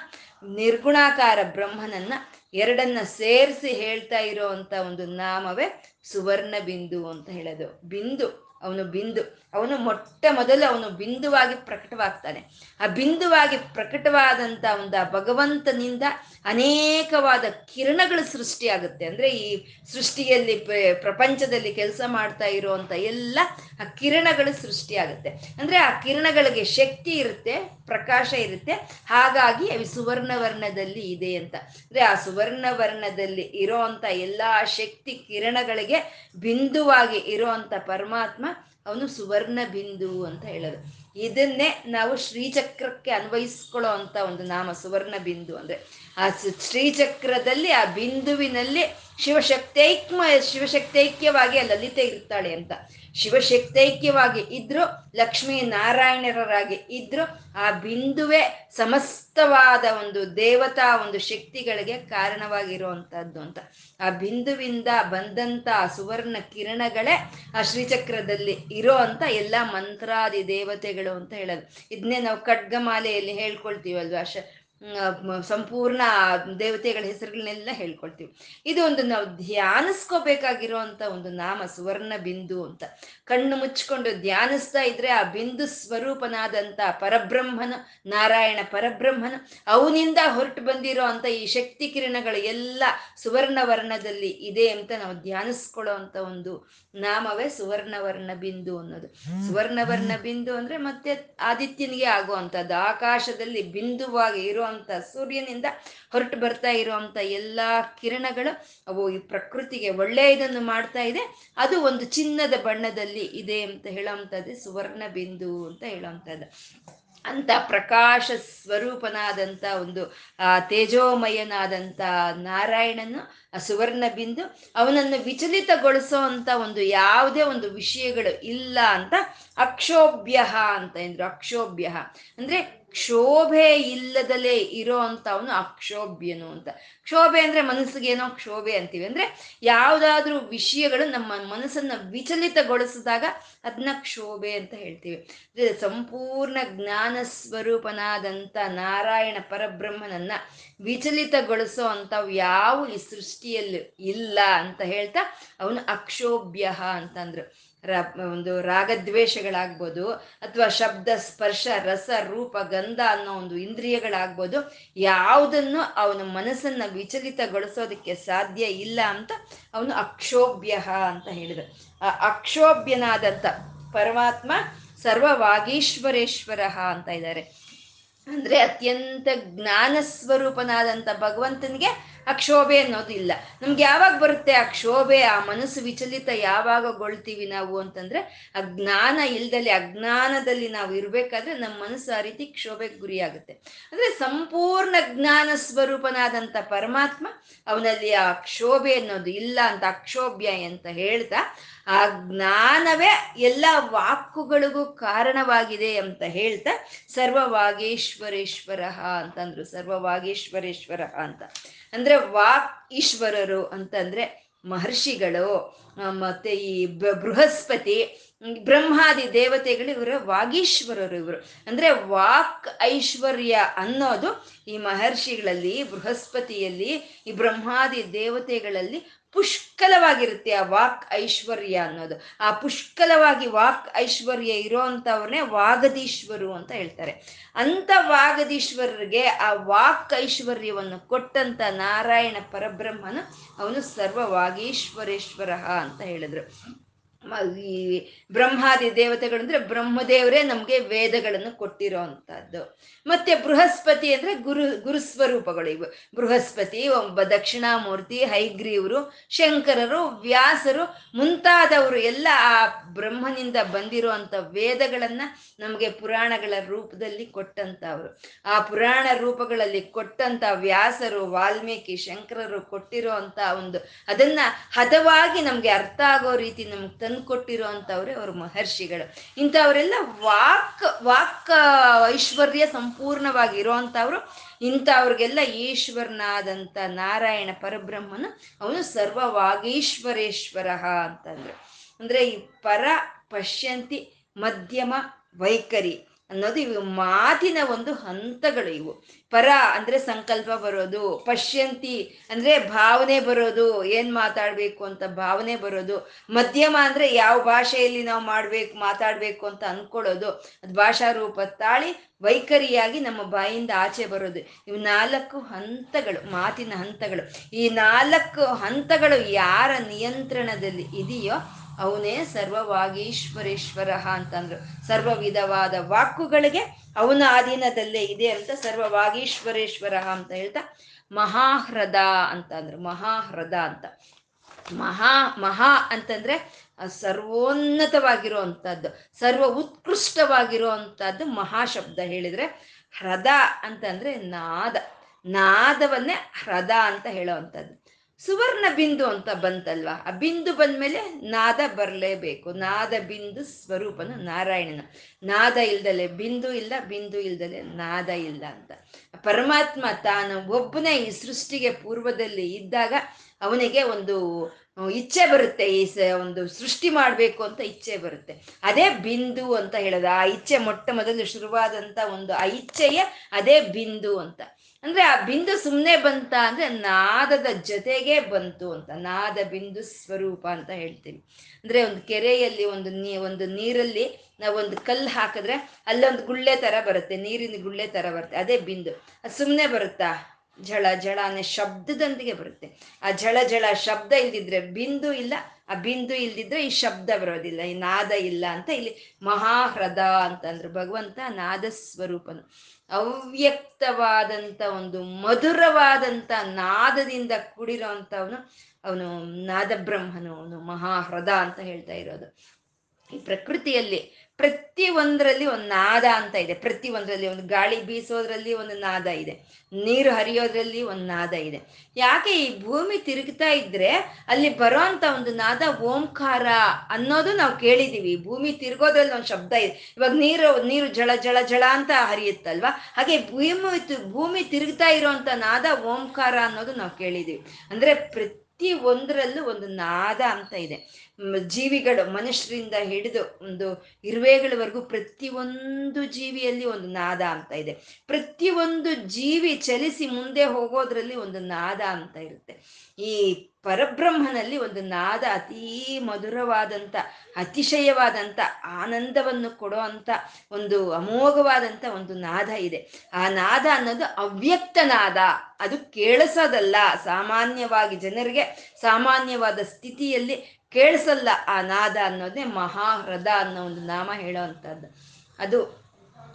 ನಿರ್ಗುಣಾಕಾರ ಬ್ರಹ್ಮನನ್ನ ಎರಡನ್ನ ಸೇರಿಸಿ ಹೇಳ್ತಾ ಇರೋ ಒಂದು ನಾಮವೇ ಸುವರ್ಣ ಬಿಂದು ಅಂತ ಹೇಳೋದು. ಬಿಂದು. ಅವನು ಬಿಂದು, ಅವನು ಮೊಟ್ಟ ಮೊದಲು ಅವನು ಬಿಂದುವಾಗಿ ಪ್ರಕಟವಾಗ್ತಾನೆ. ಆ ಬಿಂದುವಾಗಿ ಪ್ರಕಟವಾದಂಥ ಒಂದು ಭಗವಂತನಿಂದ ಅನೇಕವಾದ ಕಿರಣಗಳು ಸೃಷ್ಟಿಯಾಗುತ್ತೆ. ಅಂದ್ರೆ ಈ ಸೃಷ್ಟಿಯಲ್ಲಿ ಪ್ರಪಂಚದಲ್ಲಿ ಕೆಲಸ ಮಾಡ್ತಾ ಇರುವಂತ ಎಲ್ಲ ಆ ಕಿರಣಗಳು ಸೃಷ್ಟಿಯಾಗುತ್ತೆ. ಅಂದ್ರೆ ಆ ಕಿರಣಗಳಿಗೆ ಶಕ್ತಿ ಇರುತ್ತೆ, ಪ್ರಕಾಶ ಇರುತ್ತೆ. ಹಾಗಾಗಿ ಅವು ಸುವರ್ಣವರ್ಣದಲ್ಲಿ ಇದೆ ಅಂತ. ಅಂದ್ರೆ ಆ ಸುವರ್ಣವರ್ಣದಲ್ಲಿ ವರ್ಣದಲ್ಲಿ ಎಲ್ಲ ಶಕ್ತಿ ಕಿರಣಗಳಿಗೆ ಬಿಂದುವಾಗಿ ಇರುವಂತ ಪರಮಾತ್ಮ ಅವನು ಸುವರ್ಣ ಬಿಂದು ಅಂತ ಹೇಳೋದು. ಇದನ್ನೇ ನಾವು ಶ್ರೀಚಕ್ರಕ್ಕೆ ಅನ್ವಯಿಸ್ಕೊಳ್ಳೋ ಅಂತ ಒಂದು ನಾಮ, ಸುವರ್ಣ ಬಿಂದು ಅಂದ್ರೆ. ಆ ಶ್ರೀಚಕ್ರದಲ್ಲಿ, ಆ ಬಿಂದುವಿನಲ್ಲಿ ಶಿವಶಕ್ತೈಕ್ಮ ಶಿವಶಕ್ತೈಕ್ಯವಾಗಿ ಆ ಲಲಿತೆ ಇರ್ತಾಳೆ ಅಂತ. ಶಿವಶಕ್ತೈಕ್ಯವಾಗಿ ಇದ್ರು ಲಕ್ಷ್ಮೀ ನಾರಾಯಣರಾಗಿ ಇದ್ರು, ಆ ಬಿಂದುವೆ ಸಮಸ್ತವಾದ ಒಂದು ದೇವತಾ, ಒಂದು ಶಕ್ತಿಗಳಿಗೆ ಕಾರಣವಾಗಿರುವಂತಹದ್ದು ಅಂತ. ಆ ಬಿಂದುವಿಂದ ಬಂದಂತ ಸುವರ್ಣ ಕಿರಣಗಳೇ ಆ ಶ್ರೀಚಕ್ರದಲ್ಲಿ ಇರೋ ಅಂತ ಎಲ್ಲ ಮಂತ್ರಾದಿ ದೇವತೆಗಳು ಅಂತ ಹೇಳೋದು. ಇದನ್ನೇ ನಾವು ಖಡ್ಗಮಾಲೆಯಲ್ಲಿ ಹೇಳ್ಕೊಳ್ತೀವಲ್ವಾ? ಶ ಸಂಪೂರ್ಣ ದೇವತೆಗಳ ಹೆಸರುಗಳನ್ನೆಲ್ಲ ಹೇಳ್ಕೊಳ್ತೀವಿ. ಇದು ಒಂದು ನಾವು ಧ್ಯಾನಿಸ್ಕೋಬೇಕಾಗಿರುವಂತ ಒಂದು ನಾಮ, ಸುವರ್ಣ ಬಿಂದು ಅಂತ. ಕಣ್ಣು ಮುಚ್ಕೊಂಡು ಧ್ಯಾನಿಸ್ತಾ ಇದ್ರೆ ಆ ಬಿಂದು ಸ್ವರೂಪನಾದಂತ ಪರಬ್ರಹ್ಮನ, ನಾರಾಯಣ ಪರಬ್ರಹ್ಮನ, ಅವನಿಂದ ಹೊರಟು ಬಂದಿರೋ ಅಂತ ಈ ಶಕ್ತಿ ಕಿರಣಗಳು ಎಲ್ಲ ಸುವರ್ಣ ವರ್ಣದಲ್ಲಿ ಇದೆ ಅಂತ ನಾವು ಧ್ಯಾನಿಸ್ಕೊಳ್ಳೋ ಅಂತ ಒಂದು ನಾಮವೇ ಸುವರ್ಣವರ್ಣ ಬಿಂದು ಅನ್ನೋದು. ಸುವರ್ಣವರ್ಣ ಬಿಂದು ಅಂದ್ರೆ ಮತ್ತೆ ಆದಿತ್ಯನಿಗೆ ಆಗುವಂಥದ್ದು. ಆಕಾಶದಲ್ಲಿ ಬಿಂದುವಾಗಿ ಇರುವಂತ ಸೂರ್ಯನಿಂದ ಹೊರಟು ಬರ್ತಾ ಇರುವಂತ ಎಲ್ಲಾ ಕಿರಣಗಳು ಅವು ಈ ಪ್ರಕೃತಿಗೆ ಒಳ್ಳೆಯದನ್ನು ಮಾಡ್ತಾ ಇದೆ. ಅದು ಒಂದು ಚಿನ್ನದ ಬಣ್ಣದಲ್ಲಿ ಇದೆ ಅಂತ ಹೇಳೋವಂಥದ್ದು, ಸುವರ್ಣ ಬಿಂದು ಅಂತ ಹೇಳೋವಂಥದ್ದು. ಅಂತ ಪ್ರಕಾಶ ಸ್ವರೂಪನಾದಂಥ ಒಂದು, ಆ ತೇಜೋಮಯನಾದಂಥ ನಾರಾಯಣನು, ಆ, ಸುವರ್ಣ ಬಿಂದು ಅವನನ್ನು ವಿಚಲಿತಗೊಳಿಸೋ ಅಂತ ಒಂದು ಯಾವುದೇ ಒಂದು ವಿಷಯಗಳು ಇಲ್ಲ ಅಂತ ಅಕ್ಷೋಭ್ಯ ಅಂತ ಎಂದ್ರು. ಅಕ್ಷೋಭ್ಯ ಅಂದ್ರೆ ಕ್ಷೋಭೆ ಇಲ್ಲದಲೇ ಇರೋ ಅವನು ಅಕ್ಷೋಭ್ಯನು ಅಂತ. ಕ್ಷೋಭೆ ಅಂದ್ರೆ ಮನಸ್ಸಿಗೆ ಏನೋ ಕ್ಷೋಭೆ ಅಂತೀವಿ. ಅಂದ್ರೆ ಯಾವ್ದಾದ್ರೂ ವಿಷಯಗಳು ನಮ್ಮ ಮನಸ್ಸನ್ನ ವಿಚಲಿತಗೊಳಿಸಿದಾಗ ಅದನ್ನ ಕ್ಷೋಭೆ ಅಂತ ಹೇಳ್ತೀವಿ. ಸಂಪೂರ್ಣ ಜ್ಞಾನ ಸ್ವರೂಪನಾದಂಥ ನಾರಾಯಣ ಪರಬ್ರಹ್ಮನನ್ನ ವಿಚಲಿತಗೊಳಿಸೋ ಅಂಥವು ಯಾವ ಈ ಸೃಷ್ಟಿಯಲ್ಲಿ ಇಲ್ಲ ಅಂತ ಹೇಳ್ತಾ ಅವನು ಅಕ್ಷೋಭ್ಯ ಅಂತಂದ್ರು. ರ ಒಂದು ರಾಗದ್ವೇಷಗಳಾಗ್ಬೋದು ಅಥವಾ ಶಬ್ದ, ಸ್ಪರ್ಶ, ರಸ, ರೂಪ, ಗಂಧ ಅನ್ನೋ ಒಂದು ಇಂದ್ರಿಯಗಳಾಗ್ಬೋದು, ಯಾವುದನ್ನು ಅವನ ಮನಸ್ಸನ್ನ ವಿಚಲಿತಗೊಳಿಸೋದಕ್ಕೆ ಸಾಧ್ಯ ಇಲ್ಲ ಅಂತ ಅವನು ಅಕ್ಷೋಭ್ಯ ಅಂತ ಹೇಳಿದ. ಆ ಅಕ್ಷೋಭ್ಯನಾದಂಥ ಪರಮಾತ್ಮ ಸರ್ವವಾಗೀಶ್ವರೇಶ್ವರ ಅಂತ ಇದ್ದಾರೆ. ಅಂದ್ರೆ ಅತ್ಯಂತ ಜ್ಞಾನ ಸ್ವರೂಪನಾದಂಥ ಭಗವಂತನಿಗೆ ಆ ಕ್ಷೋಭೆ ಅನ್ನೋದು ಇಲ್ಲ ನಮ್ಗೆ ಯಾವಾಗ ಬರುತ್ತೆ ಆ ಕ್ಷೋಭೆ ಆ ಮನಸ್ಸು ವಿಚಲಿತ ಯಾವಾಗ ಗೊಳ್ತೀವಿ ನಾವು ಅಂತಂದ್ರೆ ಅಜ್ಞಾನ ಜ್ಞಾನ ಇಲ್ದಲ್ಲಿ ಅಜ್ಞಾನದಲ್ಲಿ ನಾವು ಇರ್ಬೇಕಾದ್ರೆ ನಮ್ಮ ಮನಸ್ಸು ಆ ರೀತಿ ಕ್ಷೋಭೆಗೆ ಗುರಿಯಾಗುತ್ತೆ. ಅಂದ್ರೆ ಸಂಪೂರ್ಣ ಜ್ಞಾನ ಸ್ವರೂಪನಾದಂಥ ಪರಮಾತ್ಮ ಅವನಲ್ಲಿ ಆ ಕ್ಷೋಭೆ ಅನ್ನೋದು ಇಲ್ಲ ಅಂತ, ಅಕ್ಷೋಭ್ಯ ಅಂತ ಹೇಳ್ತಾ, ಆ ಜ್ಞಾನವೇ ಎಲ್ಲ ವಾಕುಗಳಿಗೂ ಕಾರಣವಾಗಿದೆ ಅಂತ ಹೇಳ್ತಾ, ಸರ್ವವಾಗೇಶ್ವರೇಶ್ವರ ಅಂತಂದ್ರು, ಸರ್ವವಾಗೇಶ್ವರೇಶ್ವರ ಅಂತ. ಅಂದ್ರೆ ವಾಕ್ ಈಶ್ವರರು ಅಂತಂದ್ರೆ ಮಹರ್ಷಿಗಳು ಮತ್ತೆ ಈ ಬೃಹಸ್ಪತಿ ಬ್ರಹ್ಮಾದಿ ದೇವತೆಗಳು ಇವರ ವಾಗೀಶ್ವರರು ಇವರು. ಅಂದ್ರೆ ವಾಕ್ ಐಶ್ವರ್ಯ ಅನ್ನೋದು ಈ ಮಹರ್ಷಿಗಳಲ್ಲಿ, ಬೃಹಸ್ಪತಿಯಲ್ಲಿ, ಈ ಬ್ರಹ್ಮಾದಿ ದೇವತೆಗಳಲ್ಲಿ ಪುಷ್ಕಲವಾಗಿರುತ್ತೆ ಆ ವಾಕ್ ಐಶ್ವರ್ಯ ಅನ್ನೋದು. ಆ ಪುಷ್ಕಲವಾಗಿ ವಾಕ್ ಐಶ್ವರ್ಯ ಇರೋಂಥವ್ರನ್ನೇ ವಾಗದೀಶ್ವರು ಅಂತ ಹೇಳ್ತಾರೆ. ಅಂತ ವಾಗದೀಶ್ವರರಿಗೆ ಆ ವಾಕ್ ಐಶ್ವರ್ಯವನ್ನು ಕೊಟ್ಟಂತ ನಾರಾಯಣ ಪರಬ್ರಹ್ಮನು ಅವನು ಸರ್ವ ವಾಗೀಶ್ವರೇಶ್ವರ ಅಂತ ಹೇಳಿದ್ರು. ಈ ಬ್ರಹ್ಮಾದಿ ದೇವತೆಗಳು ಅಂದ್ರೆ ಬ್ರಹ್ಮದೇವರೇ ನಮಗೆ ವೇದಗಳನ್ನು ಕೊಟ್ಟಿರೋ ಅಂತದ್ದು. ಮತ್ತೆ ಬೃಹಸ್ಪತಿ ಅಂದ್ರೆ ಗುರು ಗುರುಸ್ವರೂಪಗಳು ಇವು. ಬೃಹಸ್ಪತಿ, ಒಬ್ಬ ದಕ್ಷಿಣಾಮೂರ್ತಿ, ಹೈಗ್ರೀವರು, ಶಂಕರರು, ವ್ಯಾಸರು ಮುಂತಾದವರು ಎಲ್ಲ ಆ ಬ್ರಹ್ಮನಿಂದ ಬಂದಿರುವಂತ ವೇದಗಳನ್ನ ನಮಗೆ ಪುರಾಣಗಳ ರೂಪದಲ್ಲಿ ಕೊಟ್ಟಂತವ್ರು. ಆ ಪುರಾಣ ರೂಪಗಳಲ್ಲಿ ಕೊಟ್ಟಂತ ವ್ಯಾಸರು, ವಾಲ್ಮೀಕಿ, ಶಂಕರರು ಕೊಟ್ಟಿರೋ ಅಂತ ಒಂದು ಅದನ್ನ ಹದವಾಗಿ ನಮ್ಗೆ ಅರ್ಥ ಆಗೋ ರೀತಿ ನಮ್ಗೆ ತಂದು ಕೊಟ್ಟಿರೋ ಅವರು ಅವ್ರ ಮಹರ್ಷಿಗಳು. ಇಂಥವರೆಲ್ಲ ವಾಕ್ ವಾಕ್ ಐಶ್ವರ್ಯ ಸಂಪೂರ್ಣವಾಗಿ ಇರೋವಂಥವ್ರು ಇಂಥವ್ರಿಗೆಲ್ಲ ಈಶ್ವರನಾದಂಥ ನಾರಾಯಣ ಪರಬ್ರಹ್ಮನು ಅವನು ಸರ್ವವಾಗೀಶ್ವರೇಶ್ವರ ಅಂತಂದ್ರು. ಅಂದ್ರೆ ಈ ಪರ ಪಶ್ಯಂತಿ ಮಧ್ಯಮ ವೈಖರಿ. ಅನ್ನೋದು ಇವು ಮಾತಿನ ಒಂದು ಹಂತಗಳು ಇವು. ಪರ ಅಂದ್ರೆ ಸಂಕಲ್ಪ ಬರೋದು, ಪಶ್ಯಂತಿ ಅಂದ್ರೆ ಭಾವನೆ ಬರೋದು, ಏನ್ ಮಾತಾಡ್ಬೇಕು ಅಂತ ಭಾವನೆ ಬರೋದು, ಮಧ್ಯಮ ಅಂದ್ರೆ ಯಾವ ಭಾಷೆಯಲ್ಲಿ ನಾವು ಮಾಡ್ಬೇಕು, ಮಾತಾಡ್ಬೇಕು ಅಂತ ಅನ್ಕೊಳ್ಳೋದು, ಅದು ಭಾಷಾ ರೂಪ ತಾಳಿ ವೈಖರಿಯಾಗಿ ನಮ್ಮ ಬಾಯಿಂದ ಆಚೆ ಬರೋದು. ಇವು ನಾಲ್ಕು ಹಂತಗಳು, ಮಾತಿನ ಹಂತಗಳು. ಈ ನಾಲ್ಕು ಹಂತಗಳು ಯಾರ ನಿಯಂತ್ರಣದಲ್ಲಿ ಇದೆಯೋ ಅವನೇ ಸರ್ವವಾಗೀಶ್ವರೇಶ್ವರ ಅಂತಂದ್ರು. ಸರ್ವ ವಿಧವಾದ ವಾಕುಗಳಿಗೆ ಅವನ ಅಧೀನದಲ್ಲೇ ಇದೆ ಅಂತ ಸರ್ವವಾಗೀಶ್ವರೇಶ್ವರ ಅಂತ ಹೇಳ್ತಾ ಮಹಾಹ್ರದ ಅಂತ ಅಂದ್ರು ಮಹಾಹ್ರದ ಅಂತ. ಮಹಾ ಮಹಾ ಅಂತಂದ್ರೆ ಸರ್ವೋನ್ನತವಾಗಿರುವಂಥದ್ದು ಸರ್ವ ಉತ್ಕೃಷ್ಟವಾಗಿರುವಂಥದ್ದು ಮಹಾಶಬ್ದ ಹೇಳಿದ್ರೆ ಹ್ರದ ಅಂತಂದ್ರೆ ನಾದ. ನಾದವನ್ನೇ ಹ್ರದ ಅಂತ ಹೇಳೋ ಅಂಥದ್ದು ಸುವರ್ಣ ಬಿಂದು ಅಂತ ಬಂತಲ್ವಾ? ಆ ಬಿಂದು ಬಂದ್ಮೇಲೆ ನಾದ ಬರಲೇಬೇಕು. ನಾದ ಬಿಂದು ಸ್ವರೂಪನ ನಾರಾಯಣನ. ನಾದ ಇಲ್ದಲೆ ಬಿಂದು ಇಲ್ಲ, ಬಿಂದು ಇಲ್ದಲೆ ನಾದ ಇಲ್ಲ ಅಂತ. ಪರಮಾತ್ಮ ತಾನು ಒಬ್ಬನೇ ಈ ಸೃಷ್ಟಿಗೆ ಪೂರ್ವದಲ್ಲಿ ಇದ್ದಾಗ ಅವನಿಗೆ ಒಂದು ಇಚ್ಛೆ ಬರುತ್ತೆ. ಈ ಸ, ಒಂದು ಸೃಷ್ಟಿ ಮಾಡಬೇಕು ಅಂತ ಇಚ್ಛೆ ಬರುತ್ತೆ. ಅದೇ ಬಿಂದು ಅಂತ ಹೇಳೋದು. ಆ ಇಚ್ಛೆ ಮೊಟ್ಟ ಮೊದಲು ಶುರುವಾದಂಥ ಒಂದು ಆ ಇಚ್ಛೆಯೇ ಅದೇ ಬಿಂದು ಅಂತ. ಅಂದ್ರೆ ಆ ಬಿಂದು ಸುಮ್ಮನೆ ಬಂತ ಅಂದ್ರೆ ನಾದದ ಜೊತೆಗೆ ಬಂತು ಅಂತ, ನಾದ ಬಿಂದು ಸ್ವರೂಪ ಅಂತ ಹೇಳ್ತೀವಿ. ಅಂದ್ರೆ ಒಂದು ಕೆರೆಯಲ್ಲಿ ಒಂದು ನೀ, ಒಂದು ನೀರಲ್ಲಿ ನಾವು ಒಂದು ಕಲ್ಲು ಹಾಕಿದ್ರೆ ಅಲ್ಲೊಂದು ಗುಳ್ಳೆ ತರ ಬರುತ್ತೆ, ನೀರಿನ ಗುಳ್ಳೆ ತರ ಬರುತ್ತೆ, ಅದೇ ಬಿಂದು. ಅದು ಸುಮ್ಮನೆ ಬರುತ್ತಾ? ಝಳ ಝಳ ಅನ್ನೋ ಶಬ್ದದೊಂದಿಗೆ ಬರುತ್ತೆ. ಆ ಝಳ ಝಳ ಶಬ್ದ ಇಲ್ದಿದ್ರೆ ಬಿಂದು ಇಲ್ಲ, ಆ ಬಿಂದು ಇಲ್ದಿದ್ರೆ ಈ ಶಬ್ದ ಬರೋದಿಲ್ಲ, ಈ ನಾದ ಇಲ್ಲ ಅಂತ ಇಲ್ಲಿ ಮಹಾಹ್ರದ ಅಂತಂದ್ರು ಭಗವಂತ ನಾದ ಸ್ವರೂಪನು. ಅವ್ಯಕ್ತವಾದಂಥ ಒಂದು ಮಧುರವಾದಂಥ ನಾದದಿಂದ ಕೂಡಿರೋ ಅಂಥವನು ಅವನು ನಾದಬ್ರಹ್ಮನು ಅವನು ಮಹಾಹ್ರದ ಅಂತ ಹೇಳ್ತಾ ಇರೋದು. ಈ ಪ್ರಕೃತಿಯಲ್ಲಿ ಪ್ರತಿ ಒಂದರಲ್ಲಿ ಒಂದು ನಾದ ಅಂತ ಇದೆ. ಪ್ರತಿ ಒಂದರಲ್ಲಿ ಒಂದು ಗಾಳಿ ಬೀಸೋದ್ರಲ್ಲಿ ಒಂದು ನಾದ ಇದೆ. ನೀರು ಹರಿಯೋದ್ರಲ್ಲಿ ಒಂದು ನಾದ ಇದೆ. ಯಾಕೆ ಈ ಭೂಮಿ ತಿರುಗ್ತಾ ಇದ್ರೆ ಅಲ್ಲಿ ಬರೋಂತ ಒಂದು ನಾದ ಓಂಕಾರ ಅನ್ನೋದು ನಾವು ಕೇಳಿದೀವಿ. ಭೂಮಿ ತಿರುಗೋದ್ರಲ್ಲಿ ಒಂದು ಶಬ್ದ ಇದೆ. ಇವಾಗ ನೀರು ನೀರು ಜಳ ಜಳ ಜಳ ಅಂತ ಹರಿಯುತ್ತಲ್ವಾ? ಹಾಗೆ ಭೂಮಿ ಭೂಮಿ ತಿರುಗ್ತಾ ಇರೋಂಥ ನಾದ ಓಂಕಾರ ಅನ್ನೋದು ನಾವು ಕೇಳಿದೀವಿ. ಅಂದ್ರೆ ಪ್ರತಿ ಒಂದರಲ್ಲೂ ಒಂದು ನಾದ ಅಂತ ಇದೆ. ಜೀವಿಗಳು ಮನುಷ್ಯರಿಂದ ಹಿಡಿದು ಒಂದು ಇರುವೆಗಳವರೆಗೂ ಪ್ರತಿಯೊಂದು ಜೀವಿಯಲ್ಲಿ ಒಂದು ನಾದ ಅಂತ ಇದೆ. ಪ್ರತಿಯೊಂದು ಜೀವಿ ಚಲಿಸಿ ಮುಂದೆ ಹೋಗೋದ್ರಲ್ಲಿ ಒಂದು ನಾದ ಅಂತ ಇರುತ್ತೆ. ಈ ಪರಬ್ರಹ್ಮನಲ್ಲಿ ಒಂದು ನಾದ ಅತೀ ಮಧುರವಾದಂಥ ಅತಿಶಯವಾದಂಥ ಆನಂದವನ್ನು ಕೊಡೋ ಅಂಥ ಒಂದು ಅಮೋಘವಾದಂಥ ಒಂದು ನಾದ ಇದೆ. ಆ ನಾದ ಅನ್ನೋದು ಅವ್ಯಕ್ತ ನಾದ. ಅದು ಕೇಳಿಸೋದಲ್ಲ. ಸಾಮಾನ್ಯವಾಗಿ ಜನರಿಗೆ ಸಾಮಾನ್ಯವಾದ ಸ್ಥಿತಿಯಲ್ಲಿ ಕೇಳಿಸಲ್ಲ ಆ ನಾದ ಅನ್ನೋದೇ ಮಹಾಹೃದ ಅನ್ನೋ ಒಂದು ನಾಮ ಹೇಳೋ ಅದು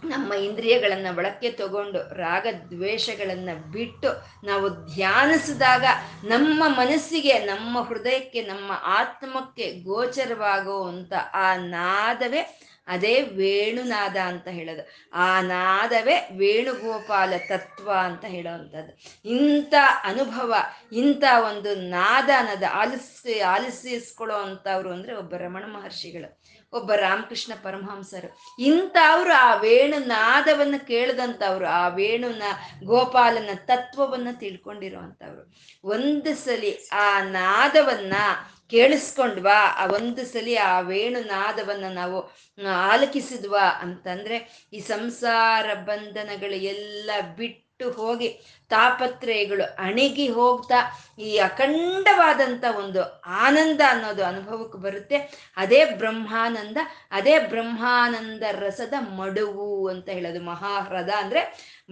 ನಮ್ಮ ಇಂದ್ರಿಯಗಳನ್ನು ಒಳಕ್ಕೆ ತಗೊಂಡು ರಾಗ ದ್ವೇಷಗಳನ್ನು ಬಿಟ್ಟು ನಾವು ಧ್ಯಾನಿಸಿದಾಗ ನಮ್ಮ ಮನಸ್ಸಿಗೆ, ನಮ್ಮ ಹೃದಯಕ್ಕೆ, ನಮ್ಮ ಆತ್ಮಕ್ಕೆ ಗೋಚರವಾಗುವಂಥ ಆ ನಾದವೇ ಅದೇ ವೇಣುನಾದ ಅಂತ ಹೇಳೋದು. ಆ ನಾದವೇ ವೇಣುಗೋಪಾಲ ತತ್ವ ಅಂತ ಹೇಳೋವಂಥದ್ದು. ಇಂಥ ಅನುಭವ, ಇಂಥ ಒಂದು ನಾದ ಅನ್ನೋದು ಆಲಿಸಿ ಆಲಿಸಿಸ್ಕೊಳ್ಳೋ ಅಂಥವ್ರು ಅಂದರೆ ಒಬ್ಬ ರಮಣ ಮಹರ್ಷಿಗಳು. ಒಬ್ಬ ರಾಮಕೃಷ್ಣ ಪರಮಹಂಸರು. ಇಂಥವ್ರು ಆ ವೇಣು ನಾದವನ್ನು ಕೇಳಿದಂಥವ್ರು, ಆ ವೇಣುನ ಗೋಪಾಲನ ತತ್ವವನ್ನ ತಿಳ್ಕೊಂಡಿರೋ ಅಂಥವ್ರು ಒಂದು ಸಲಿ ಆ ನಾದವನ್ನ ಕೇಳಿಸ್ಕೊಂಡ್ವಾ, ಆ ಒಂದು ಸಲಿ ಆ ವೇಣು ನಾದವನ್ನ ನಾವು ಆಲಕಿಸಿದ್ವಾ ಅಂತಂದ್ರೆ ಈ ಸಂಸಾರ ಬಂಧನಗಳು ಎಲ್ಲ ಬಿಟ್ಟು ಹೋಗಿ ತಾಪತ್ರಯಗಳು ಅಣಿಗಿ ಹೋಗ್ತಾ ಈ ಅಖಂಡವಾದಂಥ ಒಂದು ಆನಂದ ಅನ್ನೋದು ಅನುಭವಕ್ಕೆ ಬರುತ್ತೆ. ಅದೇ ಬ್ರಹ್ಮಾನಂದ ಅದೇ ಬ್ರಹ್ಮಾನಂದ ರಸದ ಮಡುವು ಅಂತ ಹೇಳೋದು ಮಹಾಹ್ರದ ಅಂದ್ರೆ